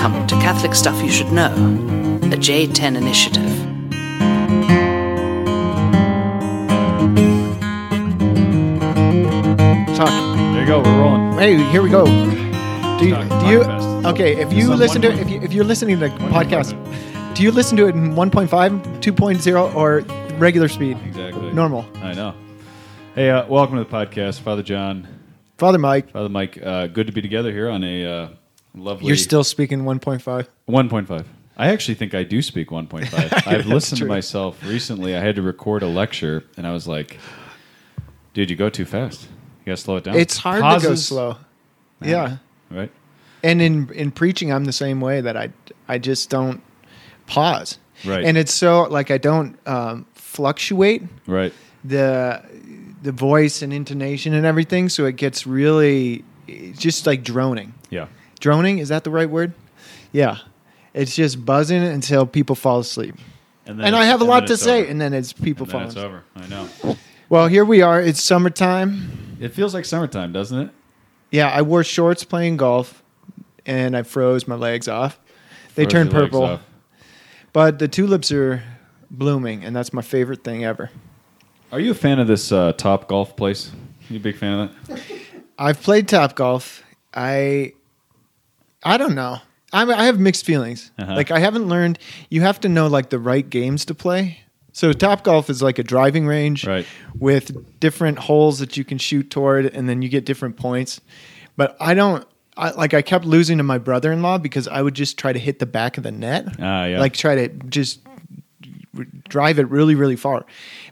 Welcome to Catholic Stuff You Should Know, a J10 initiative. Talk. There you go. We're rolling. Hey, here we go. Do you, Talk- do you Fest. okay? If Is you listen to on if you if you're listening to the podcast, do you listen to it in 1.5, 2.0, or regular speed? Exactly. Normal. I know. Hey, uh, welcome to the podcast, Father John, Father Mike, Father Mike. Uh, good to be together here on a uh, lovely. you're still speaking 1.5. 1.5. I actually think I do speak 1.5. I've listened true. to myself recently. I had to record a lecture, and I was like, "Dude, you go too fast. You gotta slow it down." It's hard to go Pauses- slow. Yeah. Right. And in in preaching, I'm the same way that I I just don't pause. Right. And it's so like I don't um, fluctuate Right. the the voice and intonation and everything, so it gets really just like droning. Yeah. Droning is that the right word? Yeah. It's just buzzing until people fall asleep. then And I have a lot to say, over. and then it's people And then falling. it's asleep. over. I know. Well, here we are. It's summertime. It feels like summertime, doesn't it? Yeah, I wore shorts playing golf, and I froze my legs off. They Froze turned purple, but the tulips are blooming, and that's my favorite thing ever. Are you a fan of this uh, Top Golf place? You a big fan of that? I've played top golf. I, I don't know. I'm, I have mixed feelings. Uh-huh. Like I haven't learned. You have to know like the right games to play. So top golf is like a driving range Right. with different holes that you can shoot toward, and then you get different points. But I don't. I, like I kept losing to my brother-in-law because I would just try to hit the back of the net. Ah, yeah. Like try to just r- drive it really, really far.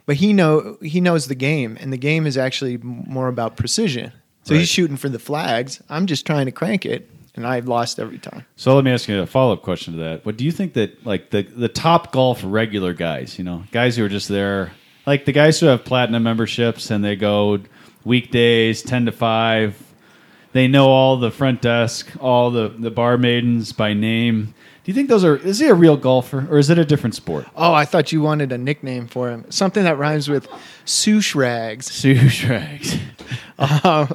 But he know he knows the game, and the game is actually m- more about precision. So Right. he's shooting for the flags. I'm just trying to crank it, and I've lost every time. So let me ask you a follow up question to that. What do you think that like the the top golf regular guys, you know, guys who are just there, like the guys who have platinum memberships and they go weekdays ten to five, they know all the front desk, all the the bar maidens by name. Do you think those are is he a real golfer or is it a different sport? Oh, I thought you wanted a nickname for him, something that rhymes with swoosh rags. Sue Shrags. Um,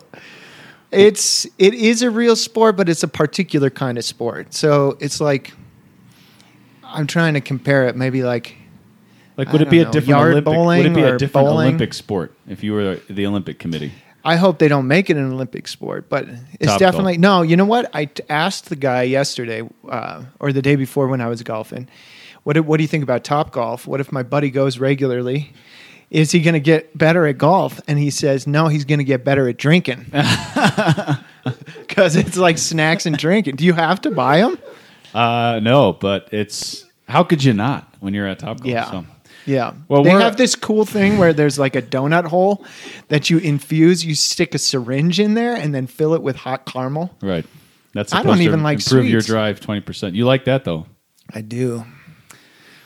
It's it is a real sport, but it's a particular kind of sport. So it's like I'm trying to compare it. Maybe like Like would it be don't a different Olympic would bowling it be a different bowling? Olympic sport if you were the Olympic committee? I hope they don't make it an Olympic sport, but it's Top definitely no. You know what? I t- asked the guy yesterday uh, or the day before when I was golfing. What do, what do you think about Top Golf? What if my buddy goes regularly? Is he going to get better at golf? And he says, no, he's going to get better at drinking because it's like snacks and drinking. Do you have to buy them? Uh no, but it's how could you not when you're at Top Golf? Yeah. So. Yeah. Well, they have this cool thing where there's like a donut hole that you infuse. You stick a syringe in there and then fill it with hot caramel. Right. That's I don't even like improve your drive twenty percent. You like that though? I do.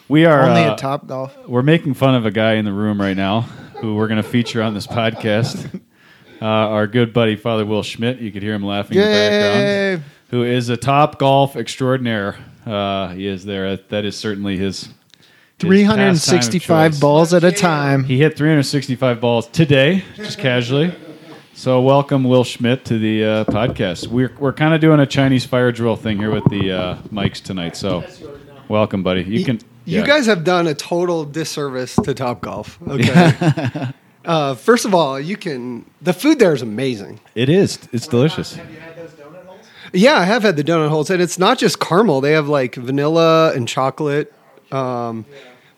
We are Only uh, at Top Golf. We're making fun of a guy in the room right now who we're going to feature on this podcast. uh, our good buddy Father Will Schmidt. You could hear him laughing in the background. Who is a top golf extraordinaire? Uh, he is there. That is certainly his. his pastime of 365 balls at a time. He hit 365 balls today, just casually. So welcome Will Schmidt to the uh, podcast. We're we're kind of doing a Chinese fire drill thing here with the uh, mics tonight. So welcome, buddy. You can. You yeah. guys have done a total disservice to Top Golf. Okay. uh, first of all, you can. The food there is amazing. It is. It's delicious. Have you had those donut holes? Yeah, I have had the donut holes, and it's not just caramel. They have like vanilla and chocolate. Um,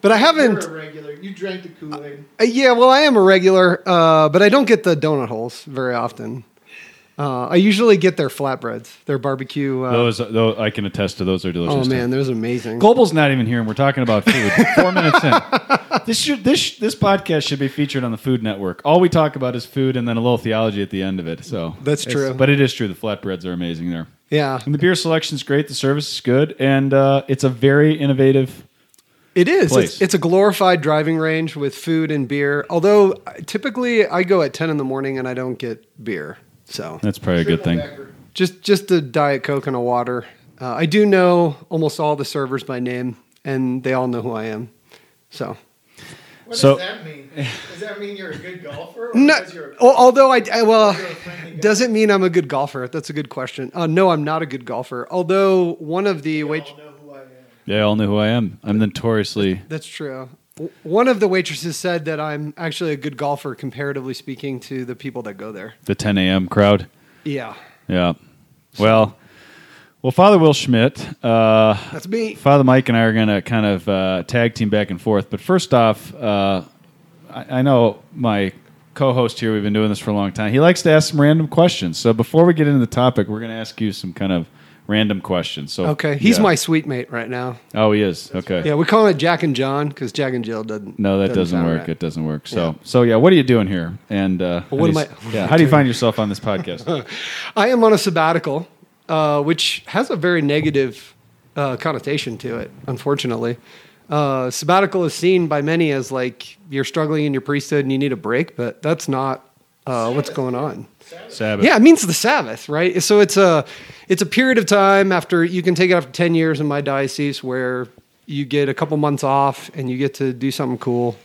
but I haven't. regular. You drank the Kool Aid. Uh, yeah, well, I am a regular, uh, but I don't get the donut holes very often. Uh, I usually get their flatbreads, their barbecue. Uh, Those, those, I can attest to those are delicious. oh man, those are amazing. Goebel's not even here, and we're talking about food. Four minutes in, this should this this podcast should be featured on the Food Network. All we talk about is food, and then a little theology at the end of it. So That's true. but it is true. The flatbreads are amazing there, Yeah, and the beer selection is great. The service is good, and uh, it's a very innovative. It is. It's, it's a glorified driving range with food and beer. Although uh, typically I go at ten in the morning and I don't get beer, so That's probably a good thing. just just a diet coke and a water. Uh, I do know almost all the servers by name, and they all know who I am. So What So- does that mean? Does that mean you're a good golfer? No, because you're al- although I, I well, you're a friendly guy? doesn't mean I'm a good golfer. That's a good question. Uh, no, I'm not a good golfer. Although one of the you wait, all know who I am. Yeah, I all know who I am. I'm notoriously. that's true. One of the waitresses said that I'm actually a good golfer comparatively speaking to the people that go there. the 10 a.m. crowd. Yeah, Yeah. Well, well, Father Will Schmidt, uh, that's me. Father Mike, and I are going to kind of uh, tag team back and forth. But first off, uh, I, I know my co-host here. We've been doing this for a long time. He likes to ask some random questions. So before we get into the topic, we're going to ask you some kind of random question. So Okay, he's yeah. my sweet mate right now. Oh, he is. Okay. Yeah, we call it Jack and John because Jack and Jill doesn't. No, that doesn't sound work. right. It doesn't work. So, so yeah. What are you doing here? And uh, Well, what am I- Yeah. How do you find yourself on this podcast? I am on a sabbatical, uh, which has a very negative uh, connotation to it, unfortunately. Uh, sabbatical is seen by many as like you're struggling in your priesthood and you need a break, but that's not uh, what's going on. Sabbath. Yeah, it means the Sabbath, right? So it's a it's a period of time after you can take it after ten years in my diocese where you get a couple months off and you get to do something cool.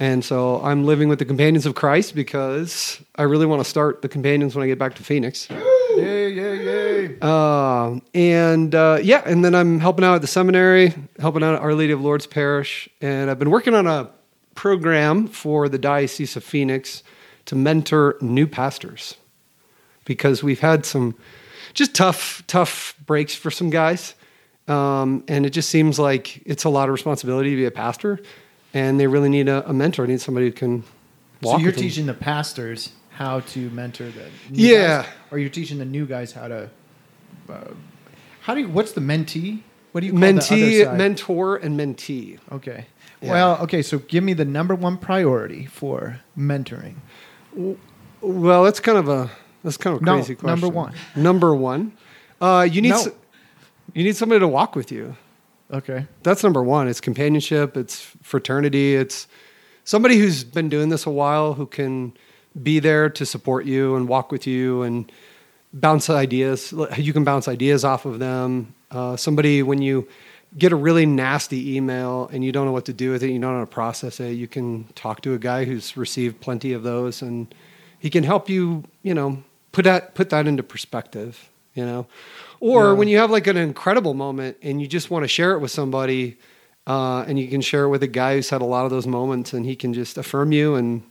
And so I'm living with the Companions of Christ because I really want to start the Companions when I get back to Phoenix. Yay, yay, yay. Um, and uh, yeah, and then I'm helping out at the seminary, helping out at Our Lady of Lourdes Parish, and I've been working on a program for the Diocese of Phoenix to mentor new pastors because we've had some just tough, tough breaks for some guys, um, and it just seems like it's a lot of responsibility to be a pastor, and they really need a, a mentor, they need somebody who can. So you're with them. teaching the pastors how to mentor the new Yeah. guys, or you're teaching the new guys how to. Uh, how do you? What's the mentee? What do you mentee, mentor, and mentee. Okay. Yeah. Well, okay. So give me the number one priority for mentoring. Well, that's kind of a that's kind of a No, crazy question. number one. Number one. Uh, you need No. you need somebody to walk with you. Okay. That's number one. It's companionship. It's fraternity. It's somebody who's been doing this a while who can be there to support you and walk with you and bounce ideas. You can bounce ideas off of them. Uh, somebody when you get a really nasty email and you don't know what to do with it, you don't know how to process it. You can talk to a guy who's received plenty of those, and he can help you. You know, put that put that into perspective. You know, or Yeah. when you have like an incredible moment and you just want to share it with somebody, uh, and you can share it with a guy who's had a lot of those moments, and he can just affirm you and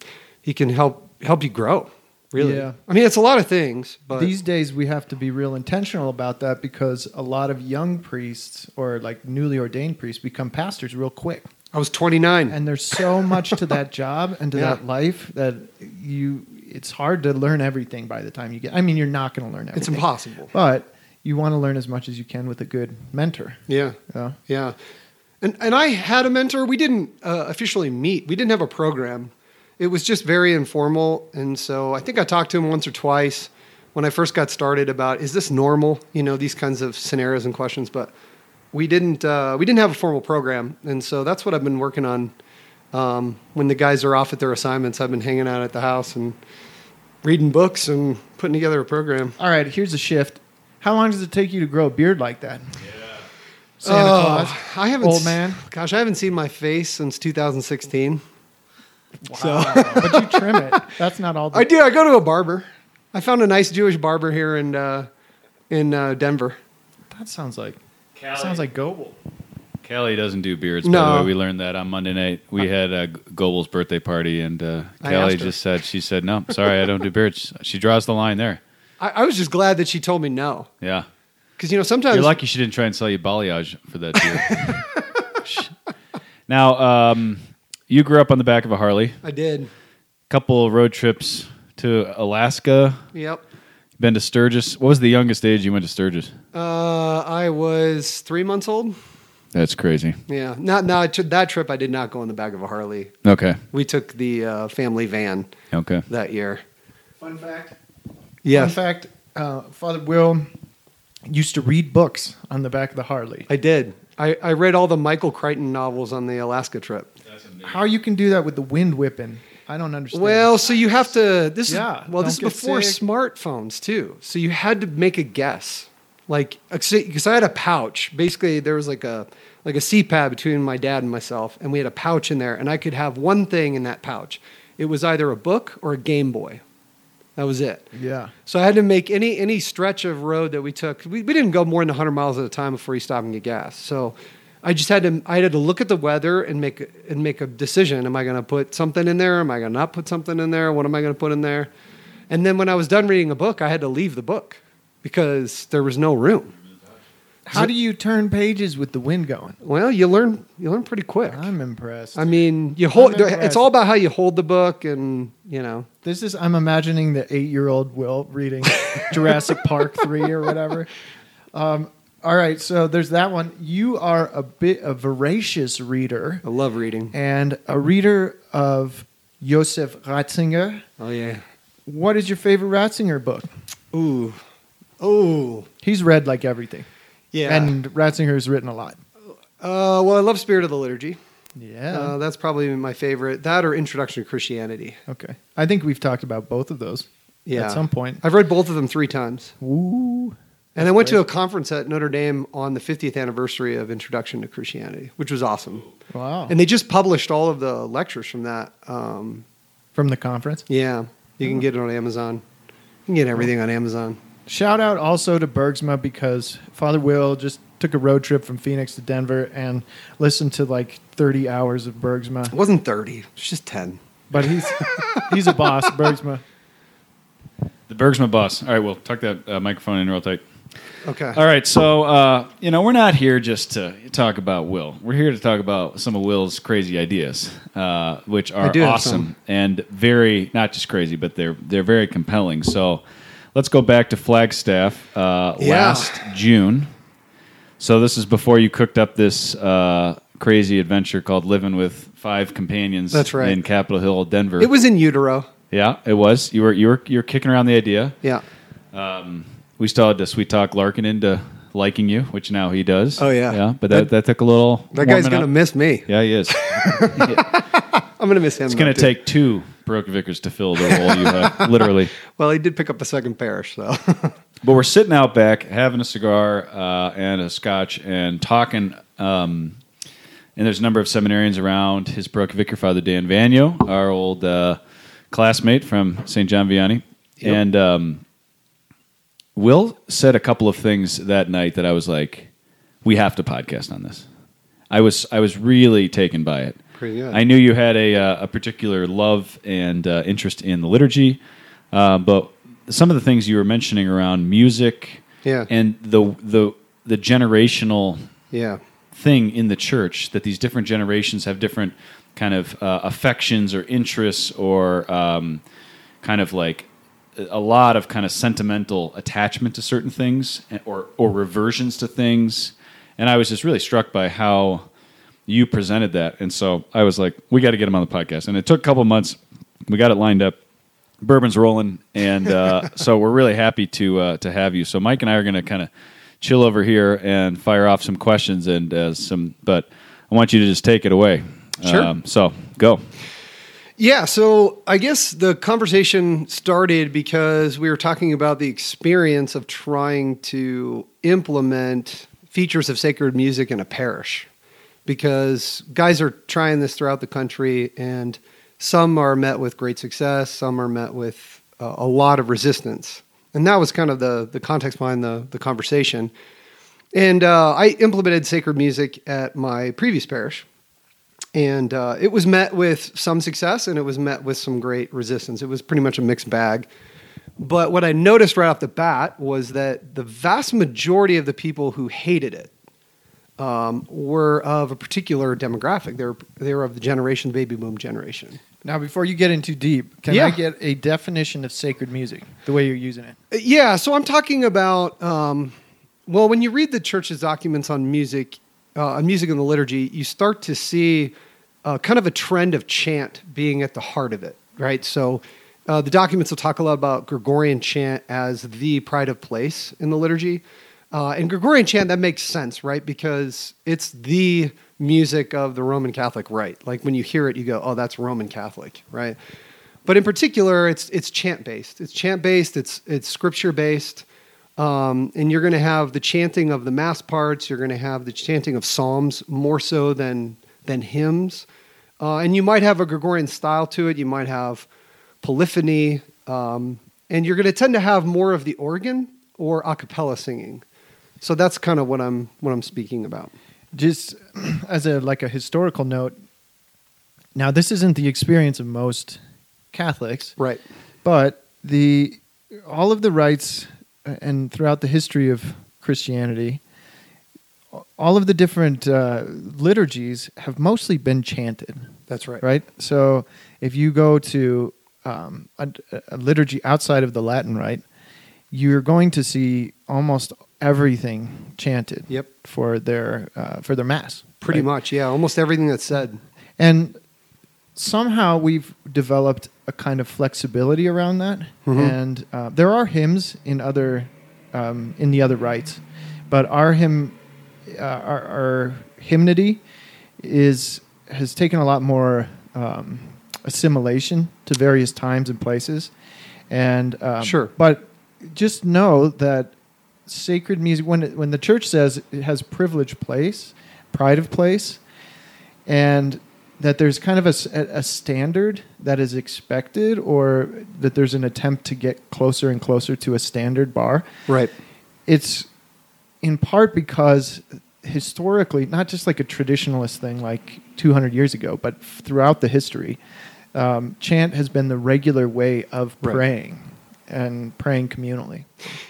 he can help help you grow. Really, Yeah. I mean, it's a lot of things, but These days, we have to be real intentional about that because a lot of young priests or like newly ordained priests become pastors real quick. I was 29. And there's so much to that job and to Yeah. that life that you it's hard to learn everything by the time you get. I mean, you're not going to learn everything. it's impossible. But you want to learn as much as you can with a good mentor. Yeah. Yeah. Yeah. And, and I had a mentor. We didn't uh, officially meet, we didn't have a program. It was just very informal. And so I think I talked to him once or twice when I first got started about is this normal? You know, these kinds of scenarios and questions. But we didn't, uh, we didn't have a formal program. And so that's what I've been working on. Um, when the guys are off at their assignments, I've been hanging out at the house and reading books and putting together a program. All right, here's a shift. How long does it take you to grow a beard like that? Santa Oh, Claus. I haven't, Old man. Gosh, I haven't seen my face since 2016. Wow. but you trim it. That's not all. The, I do. I go to a barber. I found a nice Jewish barber here in uh, in uh, Denver. that sounds like sounds like Goebel. Kelly doesn't do beards. By No. the way, we learned that on Monday night. We had uh, Goebel's birthday party, and uh, Kelly asked just said, "She said no, sorry, I don't do beards." She draws the line there. I, I was just glad that she told me no, Yeah, because you know sometimes you're lucky she didn't try and sell you balayage for that beard. Now, um, you grew up on the back of a Harley. I did. Couple of road trips to Alaska. Yep. Been to Sturgis. What was the youngest age you went to Sturgis? Uh, I was three months old. That's crazy. Yeah. Not not that trip. I did not go in the back of a Harley. Okay. We took the uh, family van Okay. that year. Fun fact. Yes, Fun fact. Uh, Father Will used to read books on the back of the Harley. I did. I, I read all the Michael Crichton novels on the Alaska trip. How you can do that with the wind whipping? I don't understand. Well, so you have to. This Yeah, is well. This is before sick. smartphones too. So you had to make a guess. Like, uh, because I had a pouch. Basically, there was like a like a CPAP between my dad and myself, and we had a pouch in there, and I could have one thing in that pouch. It was either a book or a Game Boy. That was it. Yeah. So I had to make any any stretch of road that we took. We, we didn't go more than 100 miles at a time before you stop and get gas. So I just had to I had to look at the weather and make and make a decision. Am I going to put something in there? Am I going to not put something in there? What am I going to put in there? And then when I was done reading a book, I had to leave the book because there was no room. How do you turn pages with the wind going? Well, you learn you learn pretty quick. I'm impressed. I mean, you hold. I'm. It's all about how you hold the book, and you know. This is I'm imagining the eight year old Will reading Jurassic Park three or whatever. Um, all right, so there's that one. You are a bit a voracious reader I love reading. and a reader of Josef Ratzinger. Oh yeah. What is your favorite Ratzinger book? Ooh. Ooh. He's read like everything, Yeah. and Ratzinger's written a lot. uh, well, I love Spirit of the Liturgy. Yeah. Uh, that's probably my favorite. That or Introduction to Christianity. okay. I think we've talked about both of those Yeah. at some point. I've read both of them three times. Ooh. And I went to a conference at Notre Dame on the 50th anniversary of Introduction to Christianity, which was awesome. Wow. And they just published all of the lectures from that. Um, From the conference. yeah, you can get it on Amazon. You can get everything on Amazon. Shout out also to Bergsma because Father Will just took a road trip from Phoenix to Denver and listened to like 30 hours of Bergsma. It wasn't 30, it's just 10. But he's he's a boss, Bergsma. The Bergsma boss. All right, well, tuck that uh, microphone in real tight. Okay. All right, so uh, you know we're not here just to talk about Will. We're here to talk about some of Will's crazy ideas, uh, which are awesome and very not just crazy, but they're they're very compelling. So let's go back to Flagstaff uh, Yeah. last June. So this is before you cooked up this uh, crazy adventure called living with five companions. That's right. in Capitol Hill, Denver. It was in utero. yeah, it was. You were you were you were kicking around the idea. Yeah. We still had to sweet talk Larkin into liking you, which now he does. Oh, yeah. yeah. But that, that, took a little. That guy's going to up. miss me. Yeah, he is. I'm going to miss him. It's gonna too. take two parochial vicars to fill the role you have, literally. Well, he did pick up a second parish, so. But we're sitting out back, having a cigar uh, and a scotch, and talking. Um, and there's a number of seminarians around. His parochial vicar, Father Dan Vano, our old uh, classmate from St. John Vianney, Yep. and um, Will said a couple of things that night that I was like, "We have to podcast on this." I was I was really taken by it. Pretty good. I knew you had a uh, a particular love and uh, interest in the liturgy, uh, but some of the things you were mentioning around music, Yeah. and the the the generational yeah. thing in the church that these different generations have different kind of uh, affections or interests or um, kind of like a lot of kind of sentimental attachment to certain things or or reversions to things. And I was just really struck by how you presented that. And so I was like we got to get him on the podcast. And it took a couple months. We got it lined up. Bourbon's rolling. And uh, so we're really happy to uh, to have you. So Mike and I are going to kind of chill over here and fire off some questions and uh, some but I want you to just take it away. Sure. so go Yeah, so I guess the conversation started because we were talking about the experience of trying to implement features of sacred music in a parish. Because guys are trying this throughout the country, and some are met with great success, some are met with uh, a lot of resistance. And that was kind of the, the context behind the, the conversation. And uh, I implemented sacred music at my previous parish and uh, it was met with some success and it was met with some great resistance. It was pretty much a mixed bag. But what I noticed right off the bat was that the vast majority of the people who hated it um, were of a particular demographic. They were, they were of the generation, the baby boom generation. Now, before you get in too deep, can Yeah. I get a definition of sacred music, the way you're using it? Uh, Yeah, so I'm talking about. Um, well, when you read the church's documents on music, uh, on music in the liturgy, you start to see uh, kind of a trend of chant being at the heart of it, right? So uh, the documents will talk a lot about Gregorian chant as the pride of place in the liturgy. Uh, and Gregorian chant, that makes sense, right? Because it's the music of the Roman Catholic rite. Like when you hear it, you go, oh, that's Roman Catholic, right? But in particular, it's, it's chant based. It's chant based, it's, it's scripture based. Um, and you're going to have the chanting of the mass parts. You're going to have the chanting of psalms more so than than hymns. Uh, and you might have a Gregorian style to it. You might have polyphony, um, and you're going to tend to have more of the organ or a cappella singing. So that's kind of what I'm what I'm speaking about. Just as a like a historical note. Now, this isn't the experience of most Catholics, Right. but the all of the rites uh, and throughout the history of Christianity, all of the different uh, liturgies have mostly been chanted. That's right. right? So if you go to um, a, a liturgy outside of the Latin rite, you're going to see almost everything chanted. Yep. For their uh, for their mass. Pretty right? much, yeah. Almost everything that's said. And somehow we've developed a kind of flexibility around that. Mhm. And uh, there are hymns in other um, in the other rites, but our hymn, uh, our, our hymnody, is has taken a lot more um, assimilation to various times and places. And um, Sure. but just know that sacred music when it, when the church says it has privileged place, pride of place, and that there's kind of a standard that is expected, or that there's an attempt to get closer and closer to a standard bar. Right. It's in part because historically, not just like a traditionalist thing like 200 years ago, but throughout the history, um, chant has been the regular way of Right. praying and praying communally.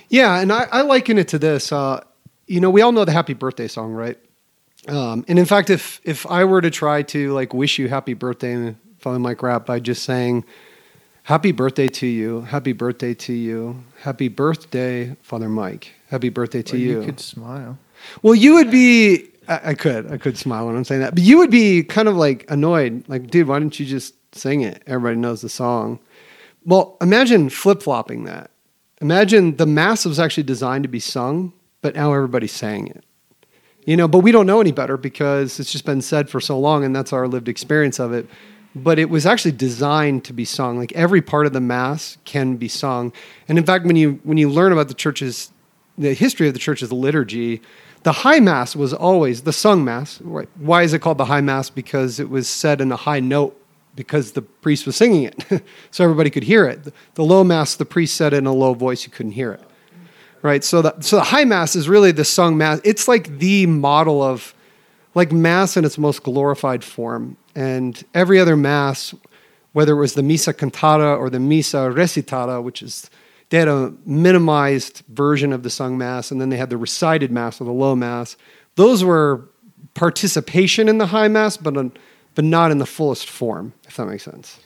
Yeah, and I, I liken it to this. Uh, you know, we all know the happy birthday song, right? Um, and in fact, if if I were to try to like wish you happy birthday, and Father Mike rap by just saying, "Happy birthday to you, happy birthday to you, happy birthday, Father Mike, happy birthday to Or you." you could smile. Well, you would be. I, I could. I could smile when I'm saying that, but you would be kind of like annoyed. Like, dude, why didn't you just sing it? Everybody knows the song. Well, imagine flip flopping that. Imagine the mass was actually designed to be sung, but now everybody's saying it. You know, but we don't know any better because it's just been said for so long, and that's our lived experience of it. But it was actually designed to be sung. Like every part of the mass can be sung. And in fact, when you when you learn about the church's the history of the church's liturgy, the high mass was always the sung mass. Right? Why is it called the high mass? Because it was said in a high note because the priest was singing it, so everybody could hear it. The low mass, the priest said it in a low voice, you couldn't hear it right? So the so the high mass is really the sung mass. It's like the model of like mass in its most glorified form. And every other mass, whether it was the missa cantata or the missa recitata, which is they had a minimized version of the sung mass, and then they had the recited mass or the low mass. Those were participation in the high mass, but on, but not in the fullest form, if that makes sense.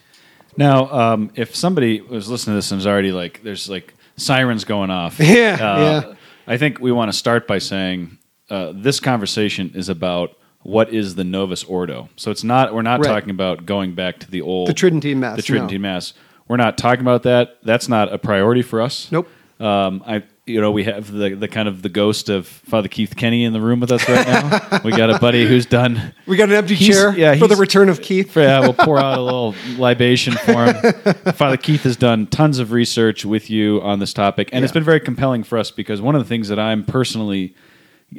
Now, um, if somebody was listening to this and is already like, there's like sirens going off. Yeah, uh, yeah. I think we want to start by saying uh, this conversation is about what is the Novus Ordo. So it's not we're not Right. talking about going back to the old The Tridentine Mass, The Tridentine no. Mass. We're not talking about that. That's not a priority for us. Nope. Um, I you know we have the the kind of the ghost of Father Keith Kenny in the room with us right now. we got a buddy who's done We got an empty He's- chair yeah, for the return of Keith. yeah, we'll pour out a little libation for him. Father Keith has done tons of research with you on this topic, and it's been very compelling for us because one of the things that I'm personally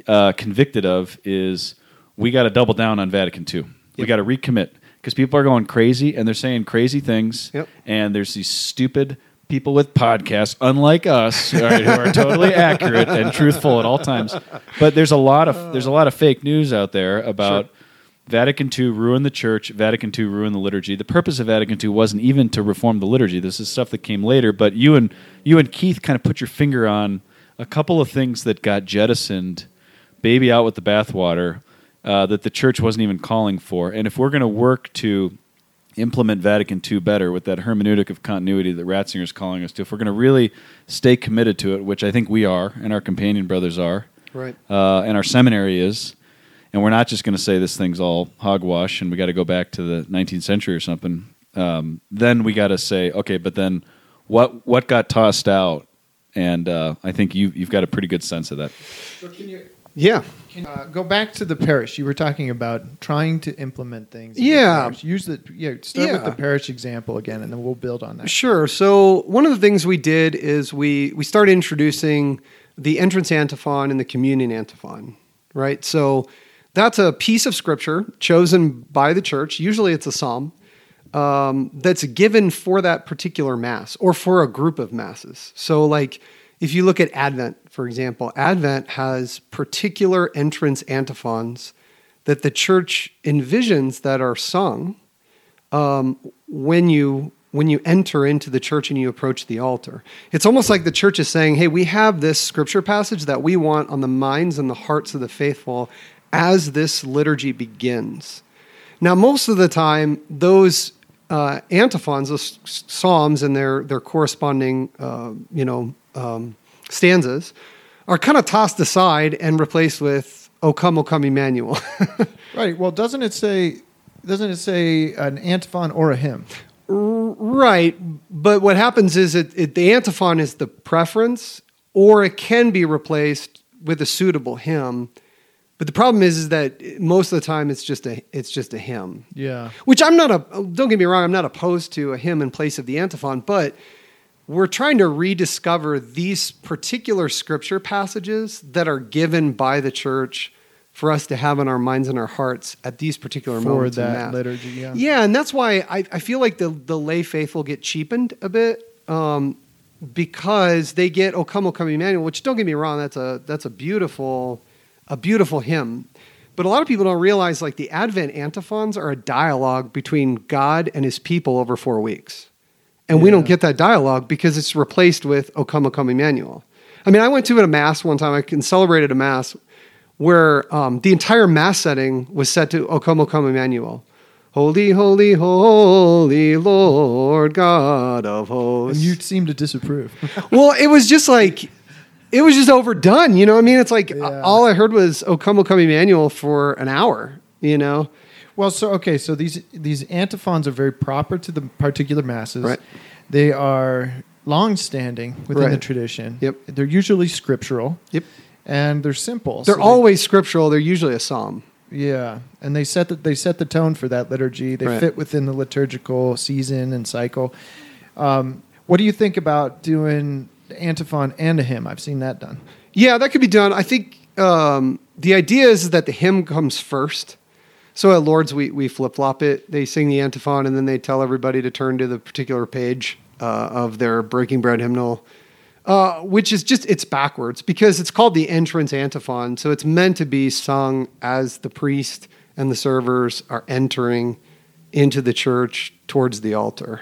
uh, convicted of is we got to double down on Vatican II. We got to recommit because people are going crazy and they're saying crazy things, Yep. and there's these stupid people with podcasts, unlike us, all right, who are totally accurate and truthful at all times. But there's a lot of there's a lot of fake news out there about. Sure. Vatican II ruined the church. Vatican II ruined the liturgy. The purpose of Vatican II wasn't even to reform the liturgy. This is stuff that came later. But you and you and Keith kind of put your finger on a couple of things that got jettisoned, baby out with the bathwater, uh, that the church wasn't even calling for. And if we're going to work to implement Vatican II better with that hermeneutic of continuity that Ratzinger is calling us to, if we're going to really stay committed to it, which I think we are, and our companion brothers are, Right. uh, and our seminary is, and we're not just going to say this thing's all hogwash and we got to go back to the 19th century or something. Um, then we got to say, okay, but then what what got tossed out? And uh, I think you you've got a pretty good sense of that. Yeah. Uh, go back to the parish. You were talking about trying to implement things. in the Yeah. parish. Use the yeah. Start with the parish example again, and then we'll build on that. Sure. So one of the things we did is we we started introducing the entrance antiphon and the communion antiphon, right? So that's a piece of scripture chosen by the church. Usually, it's a psalm um, that's given for that particular mass or for a group of masses. So, like if you look at Advent, for example, Advent has particular entrance antiphons that the church envisions that are sung um, when you when you enter into the church and you approach the altar. It's almost like the church is saying, "Hey, we have this scripture passage that we want on the minds and the hearts of the faithful as this liturgy begins." Now, most of the time, those uh, antiphons, those psalms, and their their corresponding, uh, you know, um, stanzas, are kind of tossed aside and replaced with "O come, O come, Emmanuel." Right. Well, doesn't it say? Doesn't it say an antiphon or a hymn? Right, but what happens is it, it the antiphon is the preference, or it can be replaced with a suitable hymn. But the problem is, is that most of the time it's just a it's just a hymn. Yeah. Which I'm not a don't get me wrong, I'm not opposed to a hymn in place of the antiphon, but we're trying to rediscover these particular scripture passages that are given by the church for us to have in our minds and our hearts at these particular For moments that Mass. liturgy, yeah. Yeah, and that's why I, I feel like the, the lay faithful get cheapened a bit um, because they get "O Come, O Come, Emmanuel," which don't get me wrong, that's a that's a beautiful a beautiful hymn. But a lot of people don't realize like the Advent antiphons are a dialogue between God and His people over four weeks, and we don't get that dialogue because it's replaced with "O Come, O Come, Emmanuel." I mean, I went to a mass one time. I can celebrated a mass where um, the entire mass setting was set to O Come, O Come, Emmanuel. Holy, holy, holy Lord God of And hosts. you seem to disapprove. well, it was just like, it was just overdone. You know what I mean? It's like Yeah. all I heard was O Come, O Come, Emmanuel for an hour, you know? Well, so okay, so these these antiphons are very proper to the particular masses. Right. They are long-standing within the tradition. Yep. They're usually scriptural. Yep. And they're simple. They're so they- always scriptural. They're usually a psalm. yeah, and they set the, they set the tone for that liturgy. They Right. fit within the liturgical season and cycle. Um, what do you think about doing the antiphon and a hymn? I've seen that done. Yeah, that could be done. I think um, the idea is that the hymn comes first. So at Lourdes, we, we flip flop it. They sing the antiphon and then they tell everybody to turn to the particular page uh, of their Breaking Bread hymnal, uh, which is just, it's backwards because it's called the entrance antiphon. So it's meant to be sung as the priest and the servers are entering into the church towards the altar.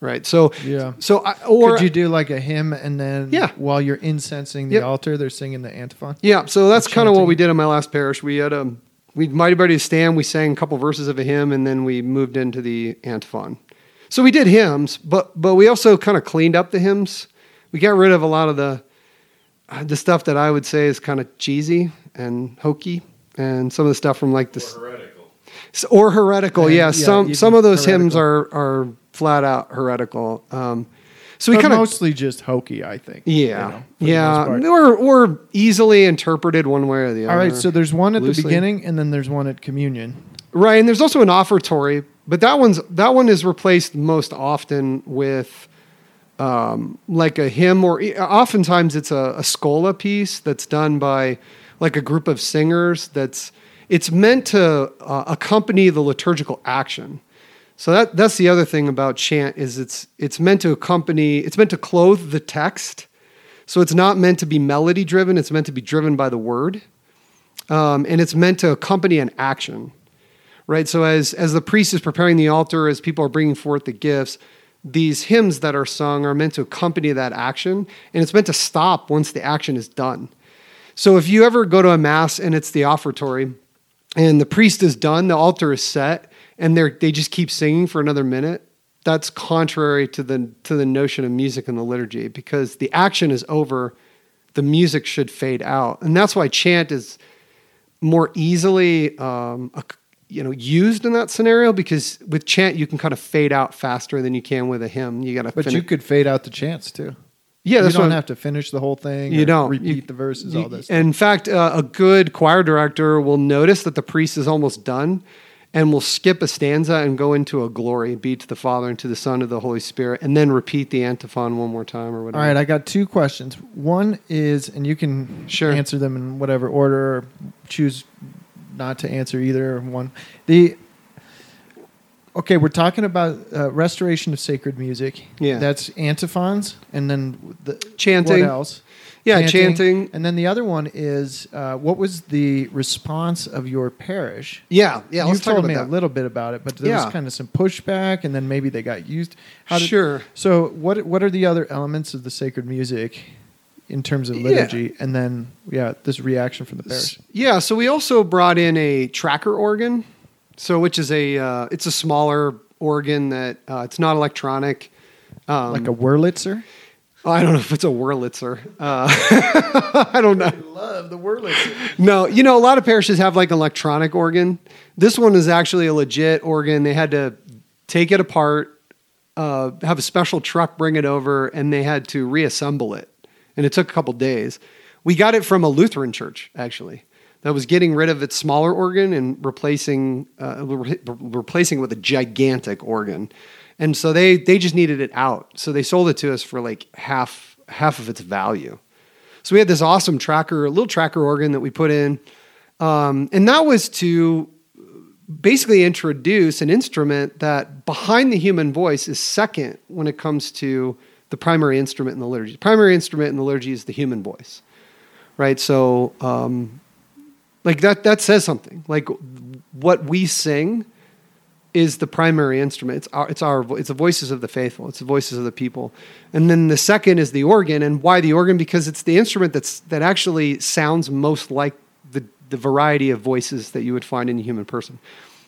Right. So, Yeah. So, I, or Could you do like a hymn and then Yeah. while you're incensing the Yep. altar, they're singing the antiphon? Yeah, so that's kind of what we did in my last parish. We had a we invited everybody to stand. We sang a couple verses of a hymn, and then we moved into the antiphon. So we did hymns, but but we also kind of cleaned up the hymns. We got rid of a lot of the uh, the stuff that I would say is kind of cheesy and hokey, and some of the stuff from like this heretical. Or heretical. And, yeah, yeah, some some of those hymns are are flat out heretical. Um, so we kind of mostly just hokey, I think. you yeah know, the most yeah or or easily interpreted one way or the other. All right, so there's one at loosely. the beginning, and then there's one at communion. Right, and there's also an offertory, but that one's that one is replaced most often with um, like a hymn, or oftentimes it's a, a schola piece that's done by like a group of singers. That's it's meant to uh, accompany the liturgical action. So that that's the other thing about chant is it's it's meant to accompany, it's meant to clothe the text. So it's not meant to be melody driven. It's meant to be driven by the word, um, and it's meant to accompany an action right? So as as the priest is preparing the altar, as people are bringing forth the gifts, these hymns that are sung are meant to accompany that action, and it's meant to stop once the action is done. So if you ever go to a mass and it's the offertory, and the priest is done, the altar is set, and they they just keep singing for another minute. That's contrary to the to the notion of music in the liturgy because the action is over, the music should fade out, and that's why chant is more easily um, ac- you know used in that scenario because with chant you can kind of fade out faster than you can with a hymn. You got to But you could fade out the chants too. Yeah, that's you don't have to finish the whole thing. You don't repeat You- the verses. you- all this. In fact, uh, a good choir director will notice that the priest is almost done, and we'll skip a stanza and go into a glory, be to the Father and to the Son and to the Holy Spirit, and then repeat the antiphon one more time or whatever. All right, I got two questions. One is, and you can Sure. answer them in whatever order, or choose not to answer either one. The okay, we're talking about uh, restoration of sacred music. Yeah. that's antiphons, and then the Chanting. What else? Yeah, chanting. and then the other one is uh, what was the response of your parish? yeah, yeah. you let's talk told me that. a little bit about it, but there Yeah. was kind of some pushback, and then maybe they got used. How did, Sure. So, what what are the other elements of the sacred music in terms of Yeah. liturgy, and then yeah, this reaction from the parish? Yeah, so we also brought in a tracker organ, so which is a uh, it's a smaller organ that uh, it's not electronic. Um, like a Wurlitzer. I don't know if it's a Wurlitzer. Uh, I don't know. I love the Wurlitzer. No, you know, a lot of parishes have like an electronic organ. This one is actually a legit organ. They had to take it apart, uh, have a special truck bring it over, and they had to reassemble it. And it took a couple days. We got it from a Lutheran church, actually, that was getting rid of its smaller organ and replacing uh, re- replacing it with a gigantic organ. And so they they just needed it out. So they sold it to us for like half half of its value. So we had this awesome tracker, a little tracker organ that we put in, um, and that was to basically introduce an instrument that behind the human voice is second when it comes to the primary instrument in the liturgy. The primary instrument in the liturgy is the human voice, right? So, um, like that that says something. Like what we sing is the primary instrument. It's our, it's our, it's the voices of the faithful. It's the voices of the people. And then the second is the organ. And why the organ? Because it's the instrument that's, that actually sounds most like the, the variety of voices that you would find in a human person.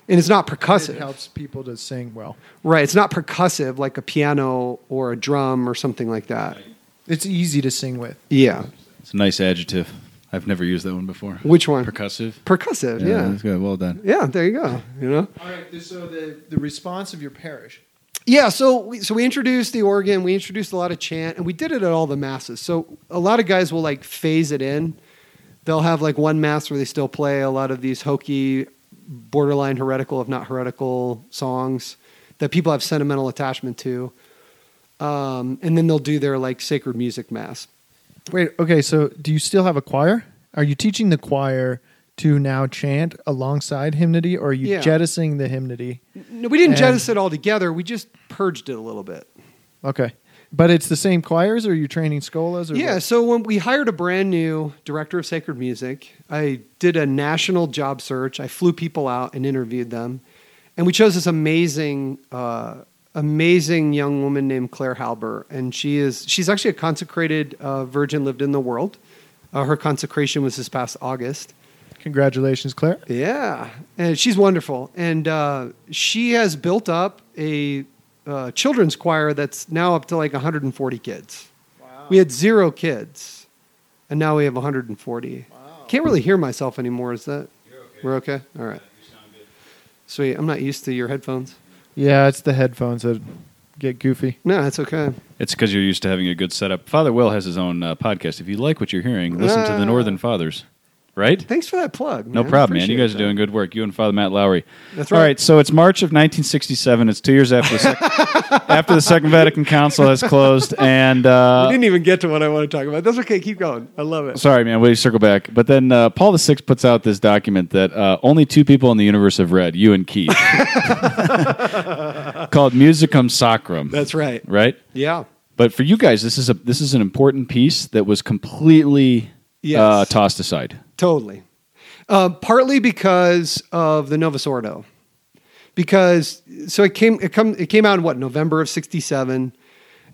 And it's not percussive. It percussive, helps people to sing well. right? It's not percussive like a piano or a drum or something like that. It's easy to sing with. Yeah. It's a nice adjective. I've never used that one before. Which one? Percussive. Percussive. Yeah. that's good. Well done. Yeah. There you go. You know? All right. So the the response of your parish. Yeah, so we, so we introduced the organ, we introduced a lot of chant, and we did it at all the masses. So a lot of guys will like phase it in. They'll have like one mass where they still play a lot of these hokey, borderline heretical, if not heretical, songs that people have sentimental attachment to. Um, and then they'll do their like sacred music mass. Wait. Okay. So do you still have a choir? Are you teaching the choir to now chant alongside hymnody, or are you Yeah. jettisoning the hymnody? No, we didn't And- jettison it all together. We just purged it a little bit. Okay. But it's the same choirs, or are you training scholas? Or Yeah, what? so when we hired a brand new director of sacred music, I did a national job search. I flew people out and interviewed them, and we chose this amazing, uh, amazing young woman named Claire Halber, and she is she's actually a consecrated uh, virgin lived in the world. Uh, her consecration was this past August. Congratulations, Claire. Yeah, and she's wonderful, and uh, she has built up a uh, children's choir that's now up to like 140 kids. We had zero kids, and now we have 140. Can't really hear myself anymore. Is that we're okay? All right. Sweet. I'm not used to your headphones. Yeah, it's the headphones that get goofy. No, that's okay. It's because you're used to having a good setup. Father Will has his own uh, podcast. If you like what you're hearing, listen to the Northern Fathers. Right? Thanks for that plug. No problem, man. You guys are doing good work. You and Father Matt Lowry. That's right. All right. So it's March of 1967. It's two years after the, sec- after the Second Vatican Council has closed, and We uh, didn't even get to what I want to talk about. That's okay. Keep going. I love it. sorry, man. We circle back. But then uh, Paul VI puts out this document that uh, only two people in the universe have read: you and Keith, called Musicam Sacram. That's right. right. Yeah. But for you guys, this is a this is an important piece that was completely Yes. uh, tossed aside. Totally. Uh, partly because of the Novus Ordo. Because so it came it come it came out in what November of '67,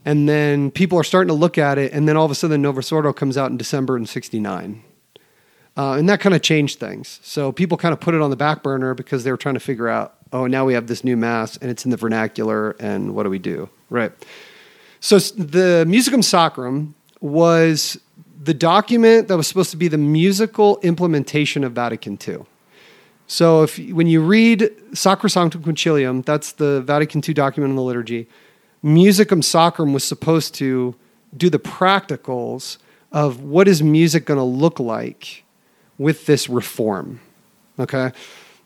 and then people are starting to look at it, and then all of a sudden Novus Ordo comes out in December in '69, uh, and that kind of changed things. So people kind of put it on the back burner because they were trying to figure out, oh, now we have this new mass, and it's in the vernacular, and what do we do? Right. So the Musicam Sacram was the document that was supposed to be the musical implementation of Vatican II. So if when you read Sacrosanctum Concilium, that's the Vatican II document in the liturgy. Musicam Sacram was supposed to do the practicals of what is music going to look like with this reform. Okay?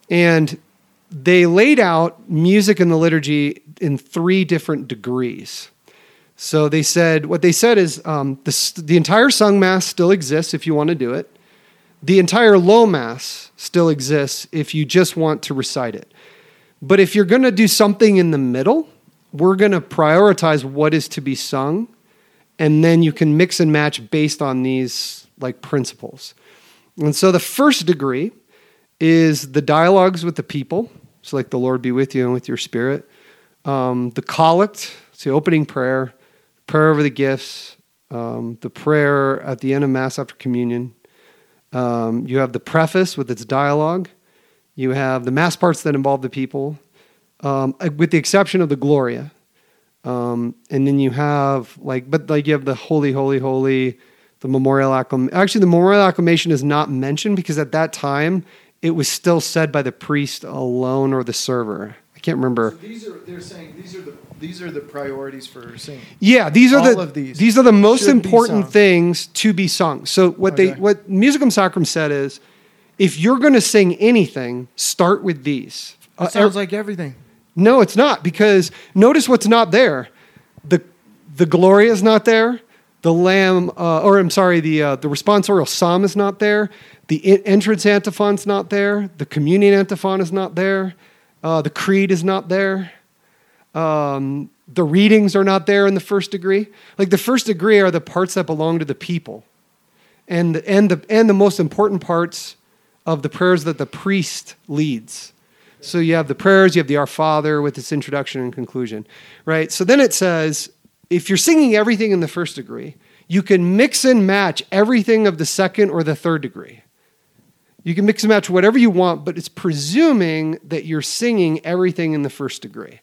And they laid out music in the liturgy in three different degrees. So they said, what they said is um, the, the entire sung mass still exists if you want to do it. The entire low mass still exists if you just want to recite it. But if you're going to do something in the middle, we're going to prioritize what is to be sung, and then you can mix and match based on these like principles. And so the first degree is the dialogues with the people. So like the Lord be with you and with your spirit. Um, the collect, it's the opening prayer, prayer over the gifts, um, the prayer at the end of Mass after communion. Um, you have the preface with its dialogue. You have the Mass parts that involve the people, um, uh, with the exception of the Gloria. Um, and then you have like, but like you have the Holy, Holy, Holy, the memorial acclamation. Actually, the memorial acclamation is not mentioned because at that time it was still said by the priest alone or the server. I can't remember. So these are they're saying these are the these are the priorities for singing. Yeah, these are All the of these these are the most important things to be sung. So what they what Musicam Sacram said is, if you're going to sing anything, start with these. Uh, It sounds like everything. no, it's not because notice what's not there. The the Gloria is not there. The Lamb, uh, or I'm sorry, the uh, the responsorial psalm is not there. The entrance antiphon's not there. The communion antiphon is not there. Uh, the creed is not there. Um, the readings are not there in the first degree. Like the first degree are the parts that belong to the people, and and the and the most important parts of the prayers that the priest leads. So you have the prayers, you have the Our Father with its introduction and conclusion, right? So then it says, if you're singing everything in the first degree, you can mix and match everything of the second or the third degree. You can mix and match whatever you want, but it's presuming that you're singing everything in the first degree.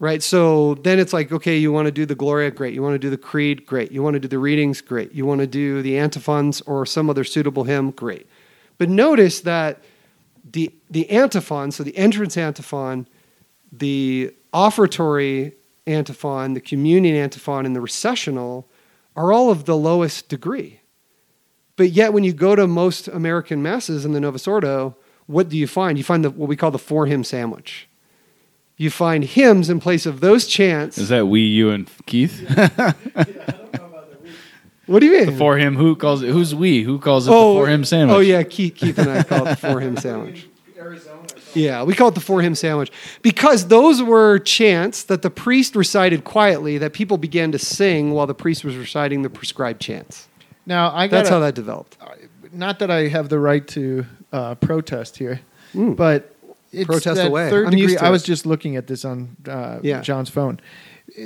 Right? So then it's like, okay, you want to do the Gloria? Great. You want to do the Creed? Great. You want to do the readings? Great. You want to do the antiphons or some other suitable hymn? Great. But notice that the, the antiphon, so the entrance antiphon, the offertory antiphon, the communion antiphon, and the recessional are all of the lowest degree. But yet, when you go to most American masses in the Novus Ordo, what do you find? You find the, what we call the four hymn sandwich. You find hymns in place of those chants. Is that we, you, and Keith? what do you mean? for him, who calls it? Who's we? Who calls it oh, the for him sandwich? Oh, yeah, Keith, Keith and I call it the four him sandwich. Yeah, we call it the four him sandwich because those were chants that the priest recited quietly that people began to sing while the priest was reciting the prescribed chants. Now I got That's how that developed. not that I have the right to uh, protest here, Mm. but it's Protest away. Third I'm degree. used to I was just looking at this on uh, Yeah. John's phone.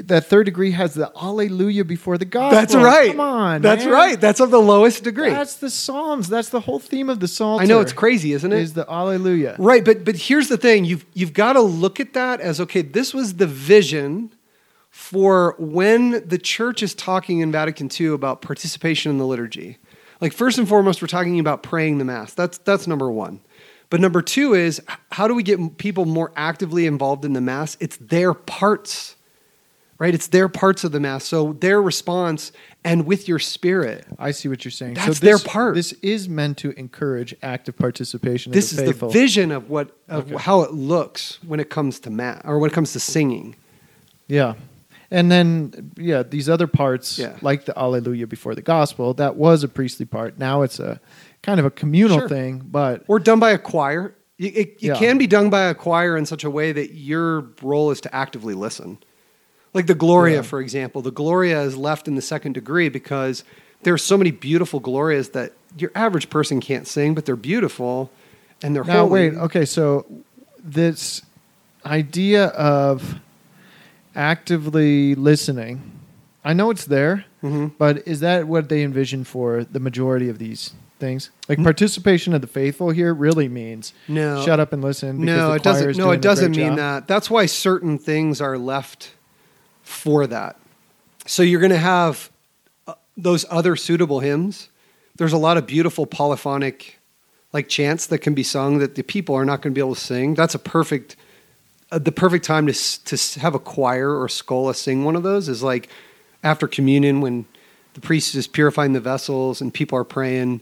That third degree has the Alleluia before the gospel. That's right. Come on, That's man. right. That's of the lowest degree. That's the Psalms. That's the whole theme of the Psalms. I know it's crazy, isn't it? Is the Alleluia? Right, but but here's the thing: you've you've got to look at that as okay. This was the vision for when the church is talking in Vatican II about participation in the liturgy. Like first and foremost, we're talking about praying the mass. That's that's number one. But number two is how do we get people more actively involved in the mass? It's their parts, right? It's their parts of the mass. So their response and with your spirit. I see what you're saying. That's so their part. This is meant to encourage active participation. This of is the faithful. the vision of what of Okay. how it looks when it comes to mass or when it comes to singing. Yeah. And then, yeah, these other parts, Yeah. like the Alleluia before the gospel, that was a priestly part. Now it's a kind of a communal Sure. thing, but or done by a choir. It, it, it can be done by a choir in such a way that your role is to actively listen. Like the Gloria, Yeah. for example. The Gloria is left in the second degree because there are so many beautiful Glorias that your average person can't sing, but they're beautiful and they're now holy. wait, okay, so this idea of actively listening, I know it's there, Mhm. but is that what they envision for the majority of these things? Like participation of the faithful here really means No. shut up and listen. because No, it doesn't. No, it doesn't mean job. that. That's why certain things are left for that. So you're going to have uh, those other suitable hymns. There's a lot of beautiful polyphonic, like chants that can be sung that the people are not going to be able to sing. That's a perfect, uh, the perfect time to to have a choir or schola sing one of those is like after communion when the priest is purifying the vessels and people are praying,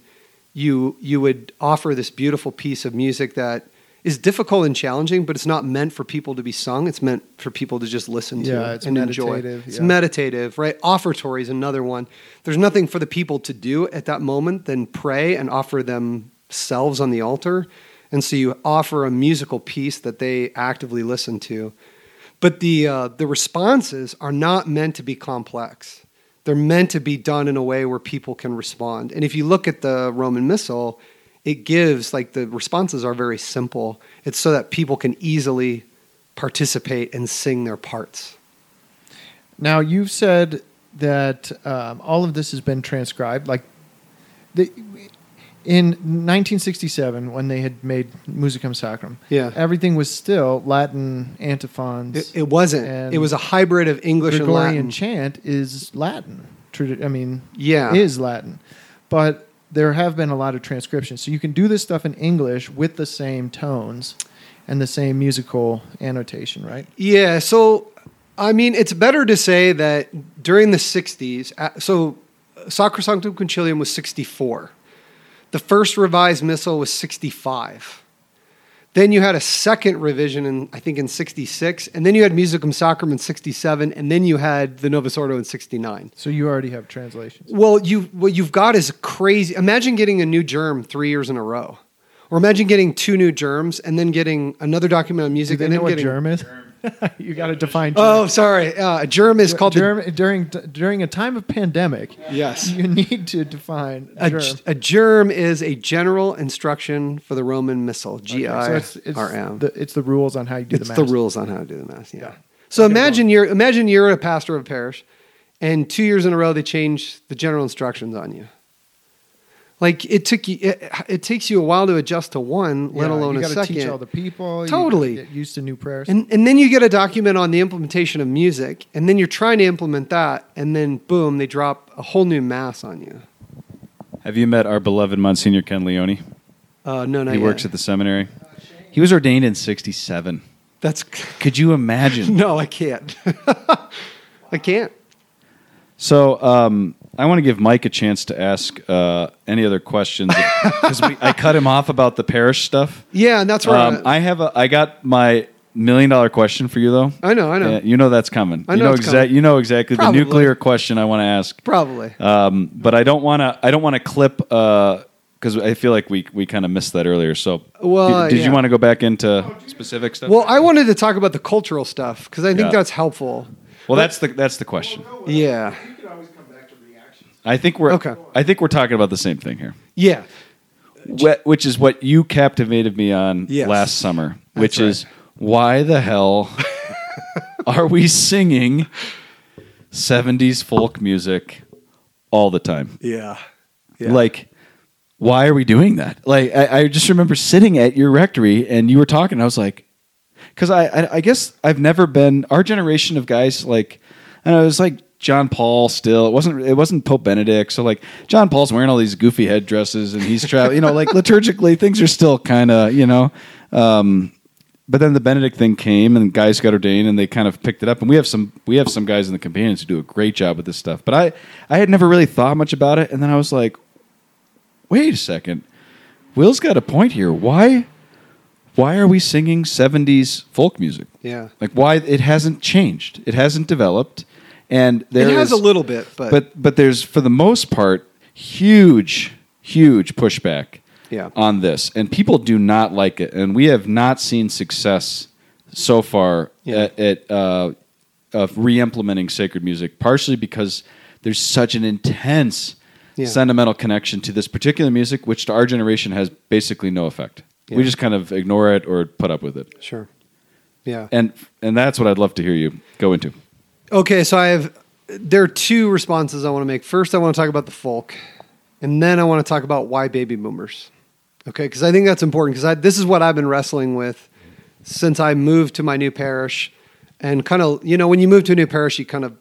you you would offer this beautiful piece of music that is difficult and challenging, but it's not meant for people to be sung. It's meant for people to just listen to Yeah, it's and enjoy. meditative, It's meditative, right? Offertory is another one. There's nothing for the people to do at that moment than pray and offer themselves on the altar. And so you offer a musical piece that they actively listen to. But the, uh, the responses are not meant to be complex. They're meant to be done in a way where people can respond. And if you look at the Roman Missal, it gives, like, the responses are very simple. It's so that people can easily participate and sing their parts. Now you've said that um, all of this has been transcribed. Like the, in 1967, when they had made Musicam Sacram, Yeah. everything was still Latin antiphons. It, it wasn't. It was a hybrid of English and Latin. chant is Latin. I mean, Yeah. is Latin, but there have been a lot of transcriptions. So you can do this stuff in English with the same tones and the same musical annotation, right? Yeah, so I mean, it's better to say that during the 60s, uh, so Sacrosanctum Concilium was 64. The first revised missal was 65. Then you had a second revision in I think in 66, and then you had Musicam Sacram in 67, and then you had the Novus Ordo in 69. So you already have translations. Well, you what you've got is crazy. Imagine getting a new germ three years in a row, or imagine getting two new germs and then getting another document on Do music. they and know then what getting, germ is? you got to define. Germ. Oh, sorry. Uh, a germ is called the- germ during during a time of pandemic. Yes. you need to define a, germ. g- a germ is a general instruction for the Roman Missal. G Okay, so it's, it's The, it's the rules on how you do the math It's the the rules on how to do the mass. Yeah. So imagine you're imagine you're a pastor of a parish, and two years in a row they change the general instructions on you. Like it took you, it, it takes you a while to adjust to one, let Yeah, alone you a gotta second. teach all the people. Totally. gotta get used to new prayers. And and then you get a document on the implementation of music, and then you're trying to implement that, and then boom, they drop a whole new mass on you. Have you met our beloved Monsignor Ken Leone? Uh, no, no, he works at the seminary. He was ordained in '67. That's Could you imagine? no, I can't. I can't. So um, I want to give Mike a chance to ask uh, any other questions because I cut him off about the parish stuff. Yeah, and that's right. Um, I have a. I got my million dollar question for you though. I know, I know. You know that's coming. I you know know exactly. You know exactly Probably. the nuclear question I want to ask. Probably. Um, but I don't want to. I don't want to clip because I feel like we we kind of missed that earlier. So, Well, did, did yeah. you want to go back into specific stuff? Well, I wanted to talk about the cultural stuff because I think Yeah. that's helpful. Well, that's the that's the question. Yeah. I think we're Okay. I think we're talking about the same thing here. Yeah. Wh- which is what you captivated me on Yes. last summer, which right. is why the hell are we singing 70s folk music all the time? Yeah. Like, why are we doing that? Like, I, I just remember sitting at your rectory and you were talking. I was like, because I, I, I guess I've never been our generation of guys. Like, and I was like John Paul. Still, it wasn't. It wasn't Pope Benedict. So like, John Paul's wearing all these goofy headdresses and he's traveling. you know, like liturgically, things are still kind of you know. Um, but then the Benedict thing came and guys got ordained and they kind of picked it up. And we have some we have some guys in the companions who do a great job with this stuff. But I I had never really thought much about it. And then I was like, wait a second, Will's got a point here. Why why are we singing 70s folk music? Yeah. Like why it hasn't changed. It hasn't developed. And there it has is- a little bit, but, but but there's for the most part huge huge pushback Yeah. on this and people do not like it and we have not seen success so far Yeah. at, at uh, of re-implementing sacred music partially because there's such an intense Yeah. sentimental connection to this particular music which to our generation has basically no effect we just kind of ignore it or put up with it sure. Yeah. and and that's what i'd love to hear you go into Okay, so I have there are two responses I want to make. First, I want to talk about the folk, and then I want to talk about why baby boomers. Okay, because I think that's important because this is what I've been wrestling with since I moved to my new parish, and kind of you know when you move to a new parish, you kind of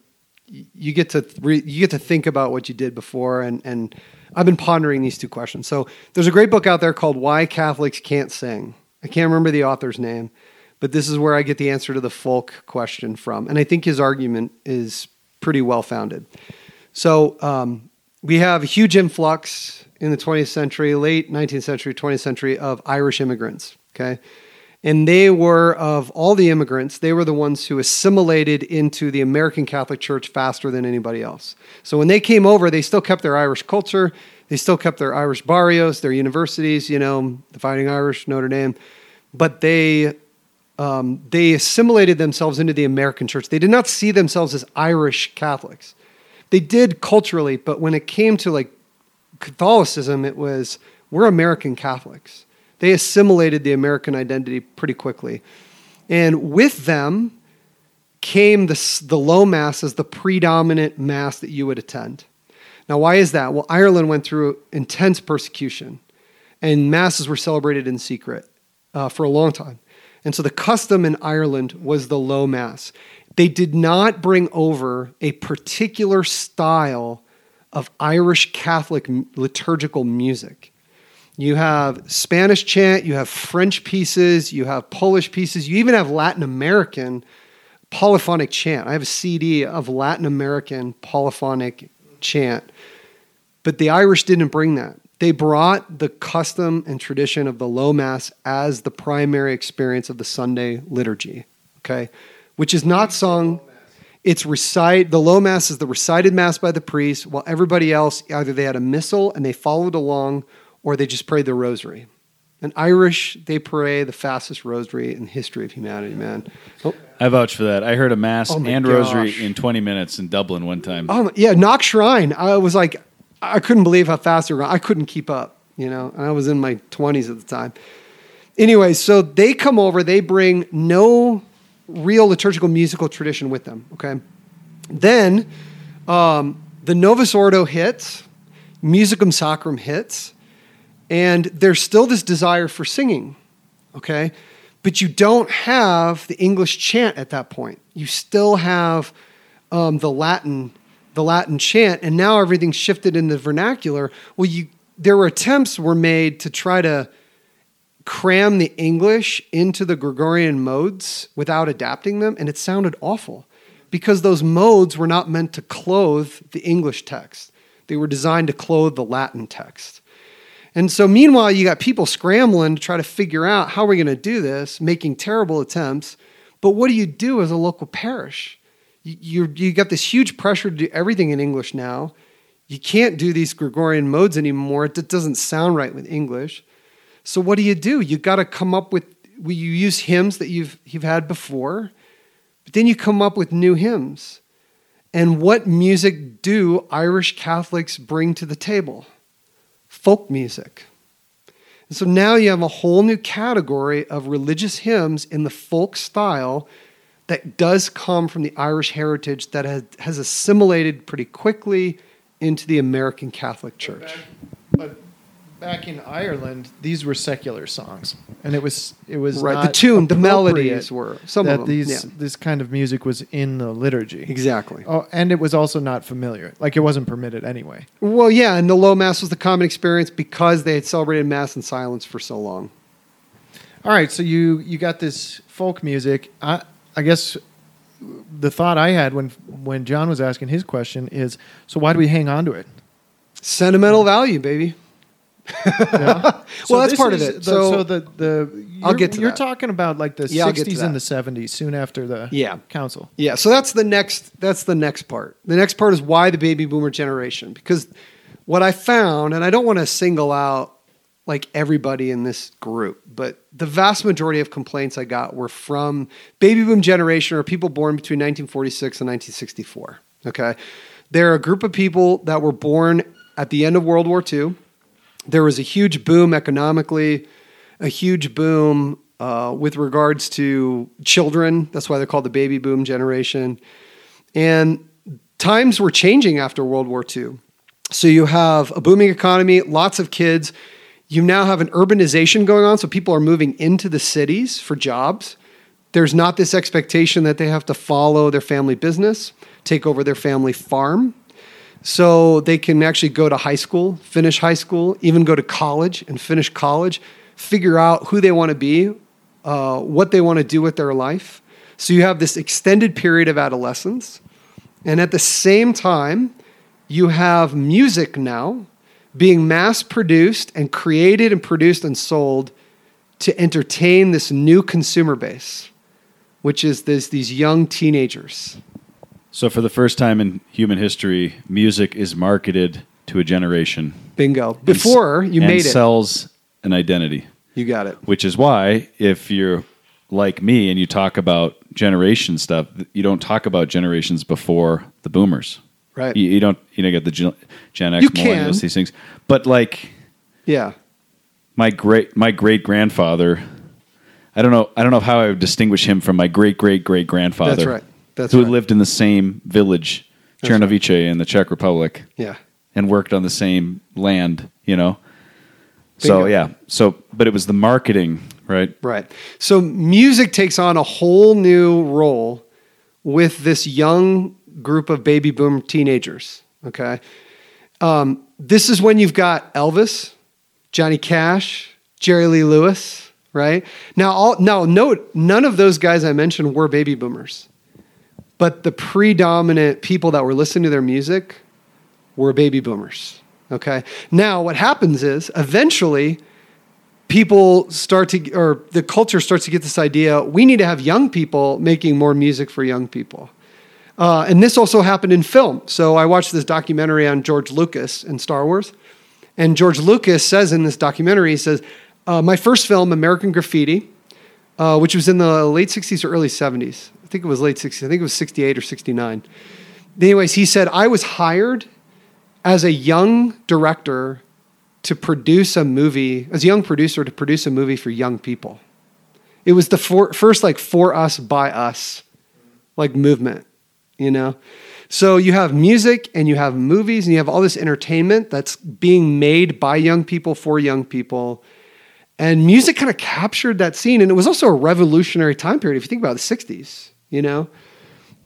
you get to re, you get to think about what you did before, and and I've been pondering these two questions. So there's a great book out there called Why Catholics Can't Sing. I can't remember the author's name, but this is where I get the answer to the folk question from, and I think his argument is pretty well founded. So um, we have a huge influx in the 20th century, late 19th century, 20th century of Irish immigrants. Okay. And they were, of all the immigrants, they were the ones who assimilated into the American Catholic Church faster than anybody else. So when they came over, they still kept their Irish culture. They still kept their Irish barrios, their universities, you know, the Fighting Irish, Notre Dame. But they, um, they assimilated themselves into the American church. They did not see themselves as Irish Catholics. They did culturally, but when it came to like Catholicism, it was, we're American Catholics they assimilated the American identity pretty quickly. And with them came the, the low mass as the predominant mass that you would attend. Now, why is that? Well, Ireland went through intense persecution, and masses were celebrated in secret uh, for a long time. And so the custom in Ireland was the low mass. They did not bring over a particular style of Irish Catholic liturgical music. You have Spanish chant, you have French pieces, you have Polish pieces, you even have Latin American polyphonic chant. I have a CD of Latin American polyphonic chant. But the Irish didn't bring that. They brought the custom and tradition of the low mass as the primary experience of the Sunday liturgy, okay? Which is not sung it's recite the low mass is the recited mass by the priest while everybody else either they had a missal and they followed along or they just prayed the rosary. And Irish, they pray the fastest rosary in the history of humanity, man. Oh. I vouch for that. I heard a mass Oh and gosh. rosary in 20 minutes in Dublin one time. Oh, yeah, Knock Shrine. I was like, I couldn't believe how fast they were going. I couldn't keep up, you know, and I was in my 20s at the time. Anyway, so they come over, they bring no real liturgical musical tradition with them, okay? Then um, the Novus Ordo hits, Musicam Sacram hits, and there's still this desire for singing, okay? But you don't have the English chant at that point. You still have um, the Latin, the Latin chant, and now everything's shifted into vernacular. Well, you there were attempts were made to try to cram the English into the Gregorian modes without adapting them, and it sounded awful because those modes were not meant to clothe the English text. They were designed to clothe the Latin text. And so, meanwhile, you got people scrambling to try to figure out how we're going to do this, making terrible attempts. But what do you do as a local parish? You, you, got this huge pressure to do everything in English now. You can't do these Gregorian modes anymore. It doesn't sound right with English. So, what do you do? You got to come up with, you use hymns that you've, you've had before, but then you come up with new hymns. And what music do Irish Catholics bring to the table? folk music. And so now you have a whole new category of religious hymns in the folk style that does come from the Irish heritage that has, has assimilated pretty quickly into the American Catholic Church. But back in Ireland, these were secular songs, and it was it was Right, the tune, the melodies were some that of them. these yeah, this kind of music was in the liturgy. exactly. Oh, and it was also not familiar. Like it wasn't permitted anyway. Well, yeah, and the low mass was the common experience because they had celebrated mass in silence for so long. All right, so you you got this folk music. I I guess the thought I had when when John was asking his question is, so why do we hang on to it? Sentimental value, baby. Yeah. Well, that's part of it. the- So- so the the I'll you're- get to You're that. talking about like the Yeah, I'll get to 60s and the 70s, soon after the Yeah. council. Yeah, so that's the next that's the next part. The next part is why the baby boomer generation because what I found and I don't want to single out like everybody in this group, but the vast majority of complaints I got were from baby boom generation or people born between 1946 and 1964, okay? They're a group of people that were born at the end of World War II. There was a huge boom economically, a huge boom uh, with regards to children. That's why they're called the baby boom generation. And times were changing after World War II. So you have a booming economy, lots of kids. You now have an urbanization going on, so people are moving into the cities for jobs. There's not this expectation that they have to follow their family business, take over their family farm. So they can actually go to high school, finish high school, even go to college and finish college, figure out who they want to be, uh, what they want to do with their life. So you have this extended period of adolescence. And at the same time, you have music now being mass produced and created and produced and sold to entertain this new consumer base, which is this, these young teenagers. So, for the first time in human history, music is marketed to a generation. Bingo. Before you and made it, sells an identity, you got it. which is why if you're like me and you talk about generation stuff, you don't talk about generations before the boomers. Right. You, you don't you don't get the Gen, Gen X You millennials can. these things, but like Yeah. my great my great grandfather. I don't know. I don't know how I would distinguish him from my great great great grandfather. That's right. That's who right. lived in the same village, That's right. Chernovice, in the Czech Republic, Yeah. and worked on the same land. You know. So yeah. So, but it was the marketing, right? Right. So music takes on a whole new role with this young group of baby boom teenagers. Okay. Um, this is when you've got Elvis, Johnny Cash, Jerry Lee Lewis, right? Now, all, now note, none of those guys I mentioned were baby boomers, but the predominant people that were listening to their music were baby boomers. Okay. Now, what happens is eventually people start to, or the culture starts to get this idea we need to have young people making more music for young people. Uh, and this also happened in film. So I watched this documentary on George Lucas and Star Wars. And George Lucas says in this documentary, he says, uh, My first film, American Graffiti, uh, which was in the late 60s or early 70s. I think it was late 60s. I think it was 68 or 69. Anyways, he said, I was hired as a young director to produce a movie, as a young producer to produce a movie for young people. It was the for, first like for us by us like movement, you know? So you have music and you have movies and you have all this entertainment that's being made by young people for young people. And music kind of captured that scene. And it was also a revolutionary time period. If you think about the 60s, you know?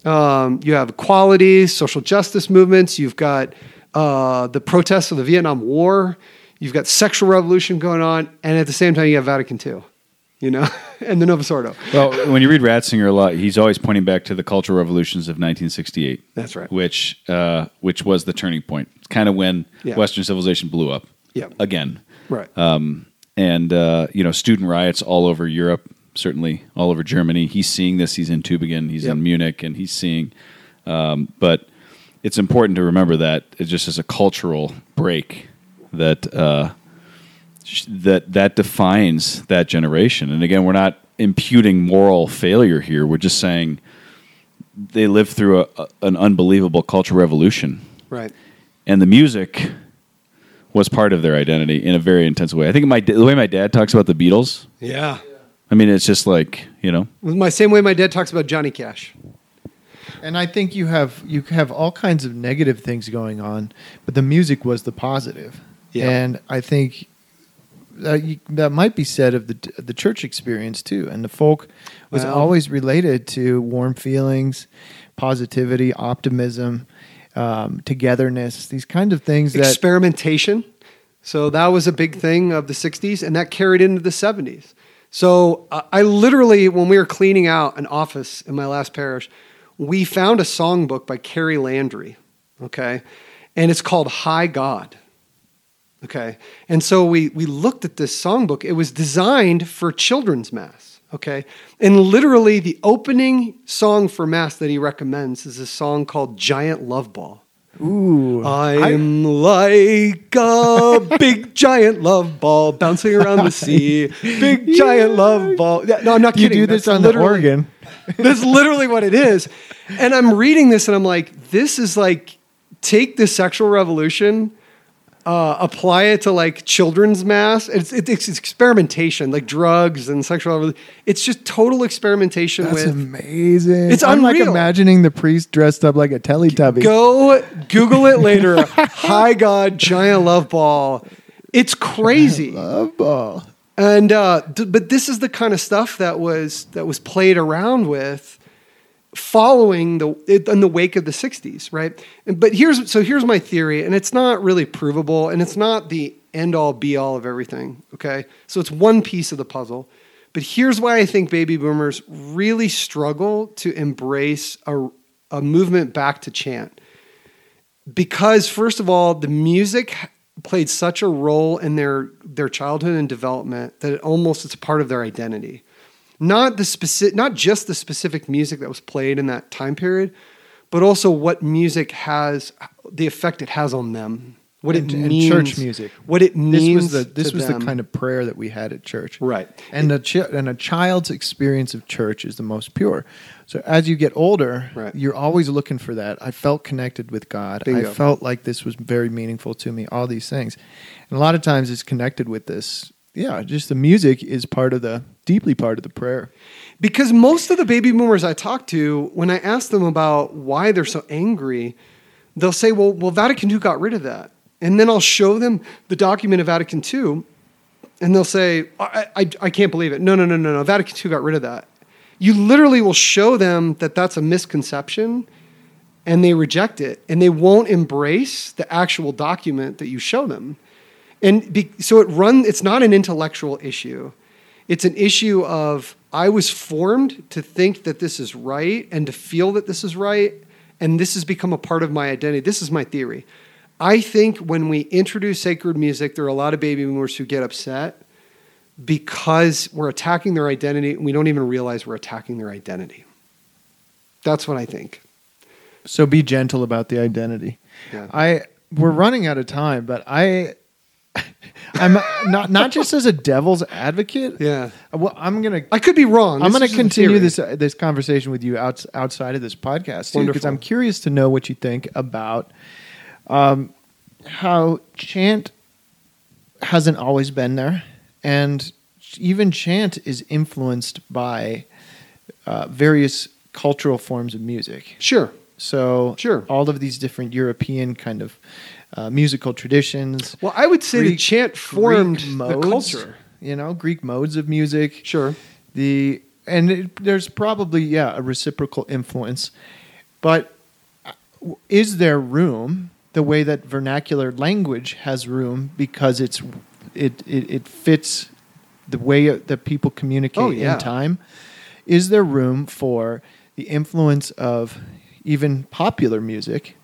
Um, you have equality, social justice movements. You've got uh, the protests of the Vietnam War. You've got sexual revolution going on, and at the same time, you have Vatican II, you know, and the Novus Ordo. Well, when you read Ratzinger a lot, he's always pointing back to the cultural revolutions of 1968. That's right. Which uh, which was the turning point. It's kind of when Yeah. Western civilization blew up. Yep. Again. Right. Um, and uh, you know, student riots all over Europe, certainly all over Germany. He's seeing this. He's in Tübingen. He's Yep. in Munich, and he's seeing. Um, but it's important to remember that it just is a cultural break that uh, that that defines that generation. And again, we're not imputing moral failure here. We're just saying they lived through a, a, an unbelievable cultural revolution right. and the music was part of their identity in a very intense way. I think my the way my dad talks about the Beatles. Yeah. I mean, it's just like you know, My same way my dad talks about Johnny Cash. And I think you have you have all kinds of negative things going on, but the music was the positive. Yeah. And I think that you, that might be said of the the church experience too. And the folk was always related to warm feelings, positivity, optimism, um, togetherness. These kind of things that experimentation. So that was a big thing of the 60s, and that carried into the 70s. So uh, I literally, when we were cleaning out an office in my last parish, we found a songbook by Carey Landry, okay? And it's called Hi God. Okay. And so we, we looked at this songbook. It was designed for children's mass. Okay. And literally, the opening song for mass that he recommends is a song called Giant Love Ball. ooh, I'm like a big giant love ball bouncing around the sea. Big giant love ball. Yeah, no, I'm not kidding. you do this That's on the organ. That's literally what it is. And I'm reading this and I'm like, this is like, take the sexual revolution, uh, apply it to like children's mass. It's, it's, it's experimentation, like drugs and sexual. It's just total experimentation That's with. amazing. It's I'm like imagining the priest dressed up like a Teletubby. Go Google it later. Hi God, giant love ball. It's crazy. Love ball. And uh, d- but this is the kind of stuff that was that was played around with following the in the wake of the 60s, right? But here's so here's my theory and it's not really provable and it's not the end all be all of everything, okay? So it's one piece of the puzzle. But here's why I think baby boomers really struggle to embrace a, a movement back to chant because first of all the music played such a role in their their childhood and development that it almost it's part of their identity not the specific not just the specific music that was played in that time period but also what music has the effect it has on them what and, it and means church music. what it means This was the this was them. the kind of prayer that we had at church. Right. And a chi- and a child's experience of church is the most pure. So as you get older, Right. you're always looking for that. I felt connected with God. Bingo. I felt like this was very meaningful to me. All these things, and a lot of times it's connected with this. Yeah, just the music is part of the deeply part of the prayer. Because most of the baby boomers I talk to, when I ask them about why they're so angry, they'll say, well, well, Vatican II got rid of that. And then I'll show them the document of Vatican II, and they'll say, I, I, I can't believe it. No, no, no, no, no. Vatican II got rid of that. You literally will show them that that's a misconception, and they reject it, and they won't embrace the actual document that you show them. And be, so it run. It's not an intellectual issue. It's an issue of I was formed to think that this is right and to feel that this is right, and this has become a part of my identity. This is my theory. I think when we introduce sacred music, there are a lot of baby boomers who get upset because we're attacking their identity and we don't even realize we're attacking their identity. That's what I think. So be gentle about the identity. Yeah. I we're running out of time, but I I'm not not just as a devil's advocate. Yeah. Well, I'm gonna I could be wrong. I'm gonna continue this uh, this conversation with you outs, outside of this podcast because I'm curious to know what you think about um, how chant hasn't always been there, and even chant is influenced by uh, various cultural forms of music. Sure. So, Sure. all of these different European kind of uh, musical traditions. Well, I would say the chant formed Greek the culture. You know, Greek modes of music Sure. the and it, there's probably yeah a reciprocal influence but uh, is there room the way that vernacular language has room because it's it it, it fits the way that people communicate Oh, yeah. in time is there room for the influence of even popular music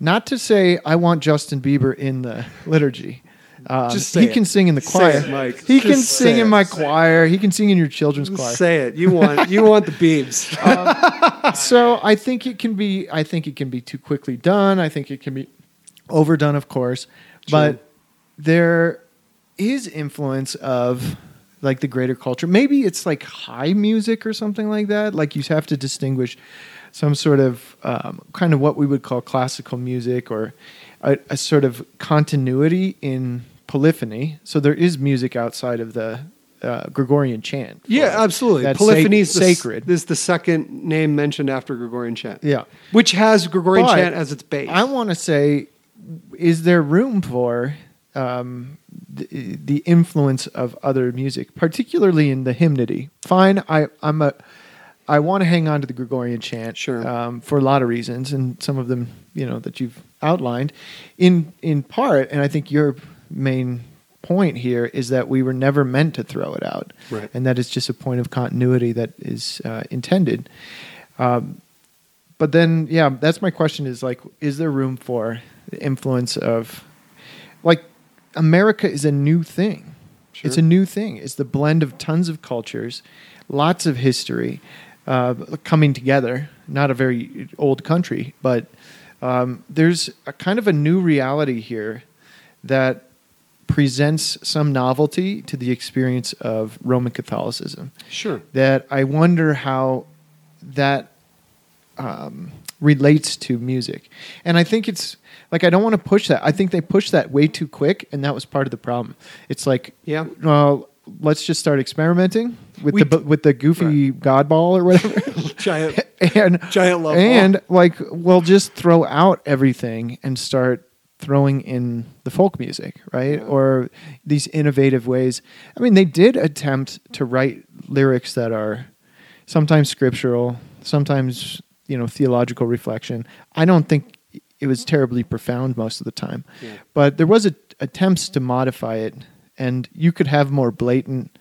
not to say i want justin bieber in the liturgy um, Just say he it. can sing in the Say choir it, Mike. he Just can say sing in it. my choir he can sing in your children's choir Say it. You want you want the beebs. so I think it can be. I think it can be too quickly done. I think it can be overdone, of course. But there is influence of like the greater culture. Maybe it's like high music or something like that. Like you have to distinguish some sort of um, kind of what we would call classical music or a, a sort of continuity in polyphony. So there is music outside of the uh, Gregorian chant. Yeah, absolutely. That's Polyphony sac- is the, sacred. Is the second name mentioned after Gregorian chant? Yeah. which has Gregorian But chant as its base. I want to say, is there room for um, the, the influence of other music, particularly in the hymnody? Fine, I, I'm a, I want to hang on to the Gregorian chant, Sure. um, for a lot of reasons, and some of them, you know, that you've outlined, in in part, and I think your main point here is that we were never meant to throw it out, Right. and it's just a point of continuity that is uh, intended. Um, but then, yeah, that's my question: is like, is there room for the influence of, like, America is a new thing. It's a new thing. It's the blend of tons of cultures, lots of history, uh, coming together. Not a very old country, but um, there's a kind of a new reality here that presents some novelty to the experience of Roman Catholicism sure. that I wonder how that um, relates to music. And I think it's like I don't want to push that. I think they pushed that way too quick, and that was part of the problem. It's like, Yeah. well, let's just start experimenting with We the with the goofy God ball or whatever. Giant. and Giant love and like we'll just throw out everything and start throwing in the folk music right or these innovative ways i mean they did attempt to write lyrics that are sometimes scriptural sometimes you know theological reflection i don't think it was terribly profound most of the time Yeah. but there was a, attempts to modify it and you could have more blatant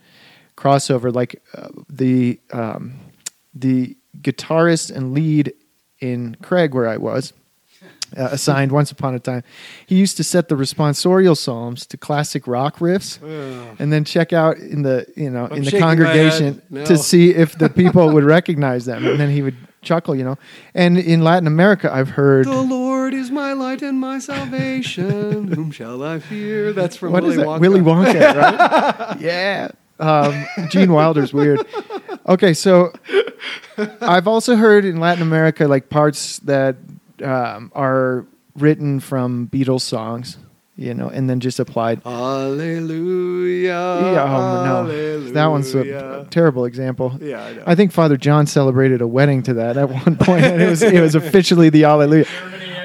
crossover like uh, the um, the guitarist and lead in Craig, where I was uh, assigned once upon a time. He used to set the responsorial psalms to classic rock riffs, and then check out in the you know I'm in the congregation. No. to see if the people would recognize them, and then he would chuckle, you know. And in Latin America, I've heard. The Lord is my light and my salvation. Whom shall I fear? That's from What Willy is that? Wonka. Willy Wonka, right? yeah. Um, Gene Wilder's weird. Okay, so I've also heard in Latin America like parts that um, are written from Beatles songs, you know, and then just applied. Hallelujah. yeah, oh, no, that one's a terrible example. Yeah, I know. I think Father John celebrated a wedding to that at one point, and it was it was officially the Alleluia.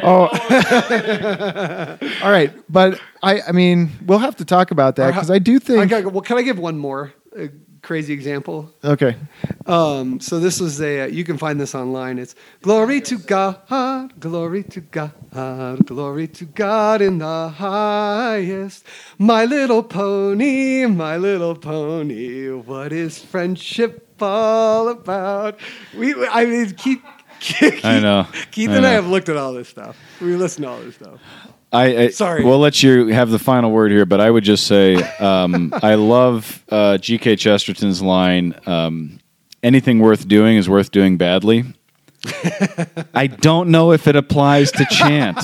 Oh, all right, but I I mean we'll have to talk about that because I do think I got, well, can I give one more uh, crazy example? okay. Um, so this was a, uh, you can find this online. It's glory to God, glory to God, glory to God in the highest. My little pony, my little pony, what is friendship all about? We, I mean, Keith, Keith I know. Keith I and I have looked at all this stuff. We listen to all this stuff. I, I Sorry. We'll let you have the final word here, but I would just say um, I love uh, G.K. Chesterton's line: um, "Anything worth doing is worth doing badly." I don't know if it applies to chant,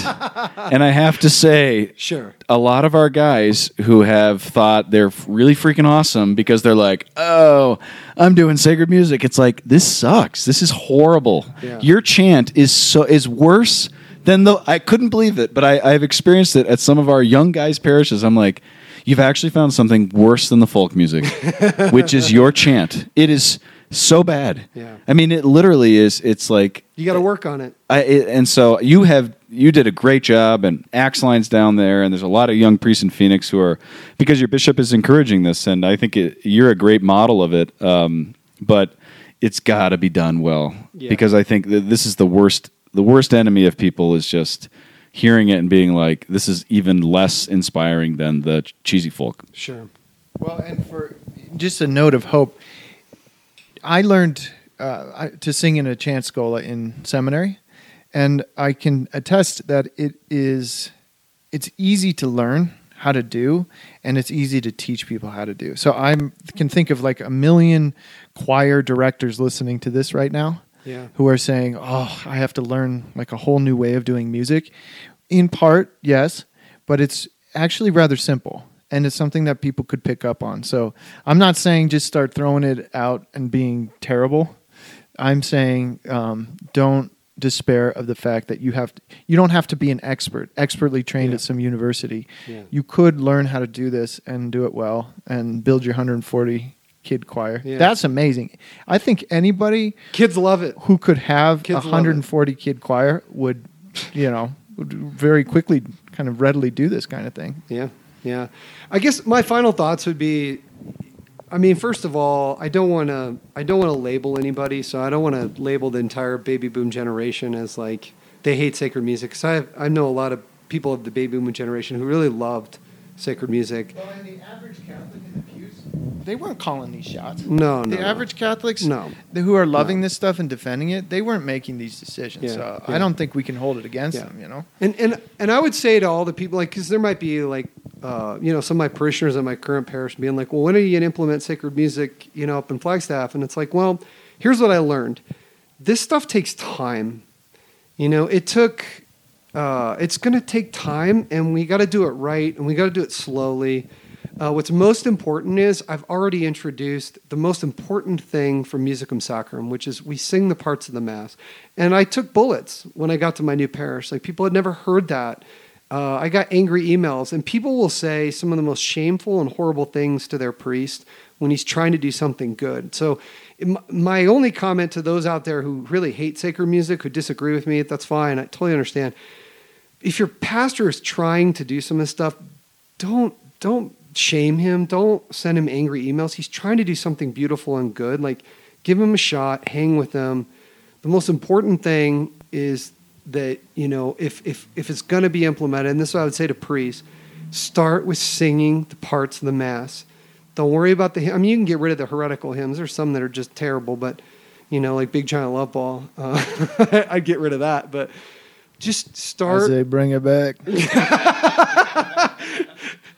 and I have to say, Sure. a lot of our guys who have thought they're really freaking awesome because they're like, oh, I'm doing sacred music. It's like this sucks. This is horrible. Yeah. Your chant is so is worse than the. I couldn't believe it, but I, I've experienced it at some of our young guys' parishes. I'm like, you've actually found something worse than the folk music, which is your chant. It is so bad. Yeah. I mean, it literally is. It's like You got to work on it. I, it, and so you have you did a great job, and Axe Line's down there, and there's a lot of young priests in Phoenix who are because your bishop is encouraging this, and I think it, you're a great model of it. Um, but it's got to be done well Yeah. because I think that this is the worst. The worst enemy of people is just hearing it and being like, "This is even less inspiring than the cheesy folk." Sure. Well, and for just a note of hope, I learned uh, to sing in a chant schola in seminary, and I can attest that it is it's easy to learn how to do, and it's easy to teach people how to do. So I can think of like a million choir directors listening to this right now Yeah. who are saying, "Oh, I have to learn like a whole new way of doing music." In part, yes, but it's actually rather simple and it's something that people could pick up on. So, I'm not saying just start throwing it out and being terrible. I'm saying um, don't despair of the fact that you have to, you don't have to be an expert, expertly trained Yeah. at some university. Yeah. You could learn how to do this and do it well and build your 140 kid choir. Yeah. That's amazing. I think anybody Kids love it. who could have a 140 kid choir would, you know, would very quickly kind of readily do this kind of thing. Yeah, yeah. I guess my final thoughts would be, I mean, first of all, I don't want to, I don't want to label anybody, so I don't want to label the entire baby boom generation as like they hate sacred music. Because I, I know a lot of people of the baby boom generation who really loved sacred music. Well, and the average Catholic in the they weren't calling these shots. No, no, the average Catholics, No. the- who are loving No. this stuff and defending it, they weren't making these decisions. Yeah, so yeah. I don't think we can hold it against Yeah. them. You know, And and and I would say to all the people, like, because there might be like, uh, you know, some of my parishioners at my current parish being like, well, when are you gonna implement sacred music, you know, up in Flagstaff? And it's like, well, here's what I learned: this stuff takes time. You know, it took. Uh, it's going to take time, and we got to do it right, and we got to do it slowly. Uh, what's most important is I've already introduced the most important thing from Musicam Sacram, which is we sing the parts of the Mass. And I took bullets when I got to my new parish. Like people had never heard that. Uh, I got angry emails, and people will say some of the most shameful and horrible things to their priest when he's trying to do something good. So, my only comment to those out there who really hate sacred music, who disagree with me, that's fine. I totally understand if your pastor is trying to do some of this stuff, don't don't shame him. Don't send him angry emails. He's trying to do something beautiful and good. Like give him a shot, hang with him. The most important thing is that, you know, if if if it's gonna be implemented, and this is what I would say to priests, start with singing the parts of the mass. Don't worry about the hymn. I mean, you can get rid of the heretical hymns. There's some that are just terrible, but you know, like big giant love ball. Uh, I'd get rid of that, but just I start. say bring it back.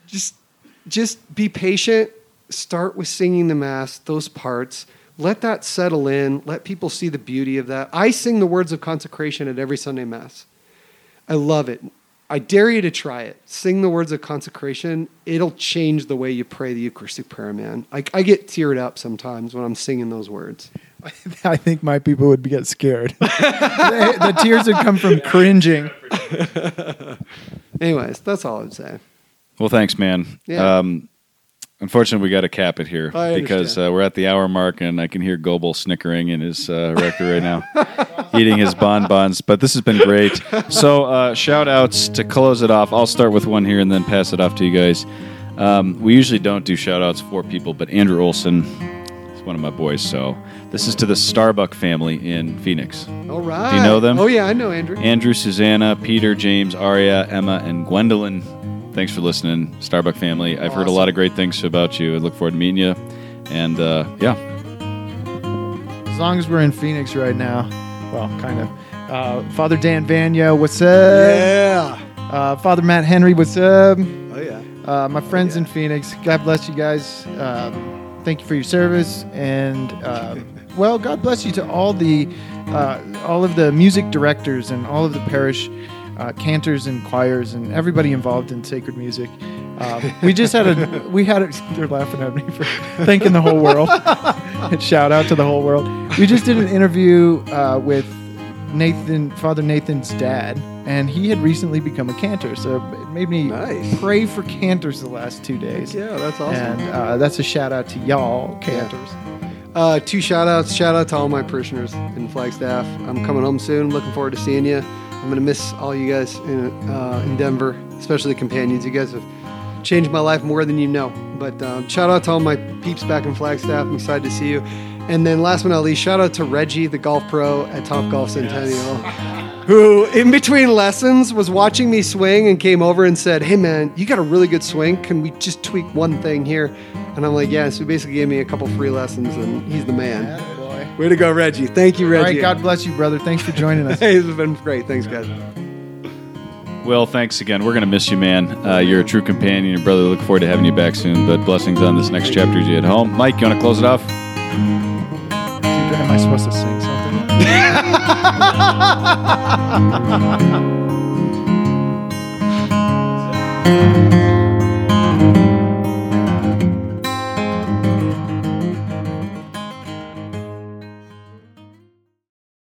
just just be patient. Start with singing the mass those parts. Let that settle in. Let people see the beauty of that. I sing the words of consecration at every sunday mass. I love it. I dare you to try it. Sing the words of consecration. It'll change the way you pray the eucharistic prayer man. I, I get teared up sometimes when i'm singing those words. I think my people would get scared. the, the tears would come from cringing. anyways that's all i'd say Well, thanks, man. Yeah. Um, unfortunately, we got to cap it here I because uh, we're at the hour mark, and I can hear Goebel snickering in his uh, rector right now, eating his bonbons. But this has been great. So, uh, shout outs to close it off. I'll start with one here and then pass it off to you guys. Um, we usually don't do shout outs for people, but Andrew Olson is one of my boys. So, this is to the Starbuck family in Phoenix. all right Do you know them? oh yeah i know andrew Andrew, Susanna, Peter, James, Aria, Emma, and Gwendolyn. Thanks for listening, Starbuck family. I've heard a lot of great things about you. I look forward to meeting you. And uh, yeah, As long as we're in Phoenix right now, well, kind of. Uh, Father Dan Vanya, what's up? yeah Uh, Father Matt Henry, what's up? oh yeah Uh, my friends in Phoenix, God bless you guys. Um, thank you for your service, and um, well, God bless you to all the uh, all of the music directors and all of the parish uh, cantors and choirs and everybody involved in sacred music. Um, we just had a we had a, they're laughing at me for thanking the whole world. Shout out to the whole world. We just did an interview uh, with Nathan, Father Nathan's dad, and he had recently become a cantor. So it made me Nice. pray for cantors the last two days. yeah that's awesome And uh, that's a shout out to y'all, cantors. Uh, two shout outs. Shout out to all my parishioners in Flagstaff. I'm coming home soon. Looking forward to seeing you. I'm going to miss all you guys in, uh, in Denver, especially the companions. You guys have changed my life more than you know. But um, shout out to all my peeps back in Flagstaff. I'm excited to see you. And then last but not least, shout out to Reggie, the golf pro at Top Golf Centennial, who in between lessons was watching me swing and came over and said, Hey man, you got a really good swing. Can we just tweak one thing here? And I'm like, Yeah. So he basically gave me a couple free lessons and he's the man. Boy. Way to go, Reggie. Thank you, Reggie. right, God bless you, brother. Thanks for joining us. Hey, this has been great. Thanks, guys. Will, thanks again. We're going to miss you, man. Uh, you're a true companion, your brother. Look forward to having you back soon. But blessings on this next chapter as you head home. Mike, you want to close it off? Am I supposed to sing something?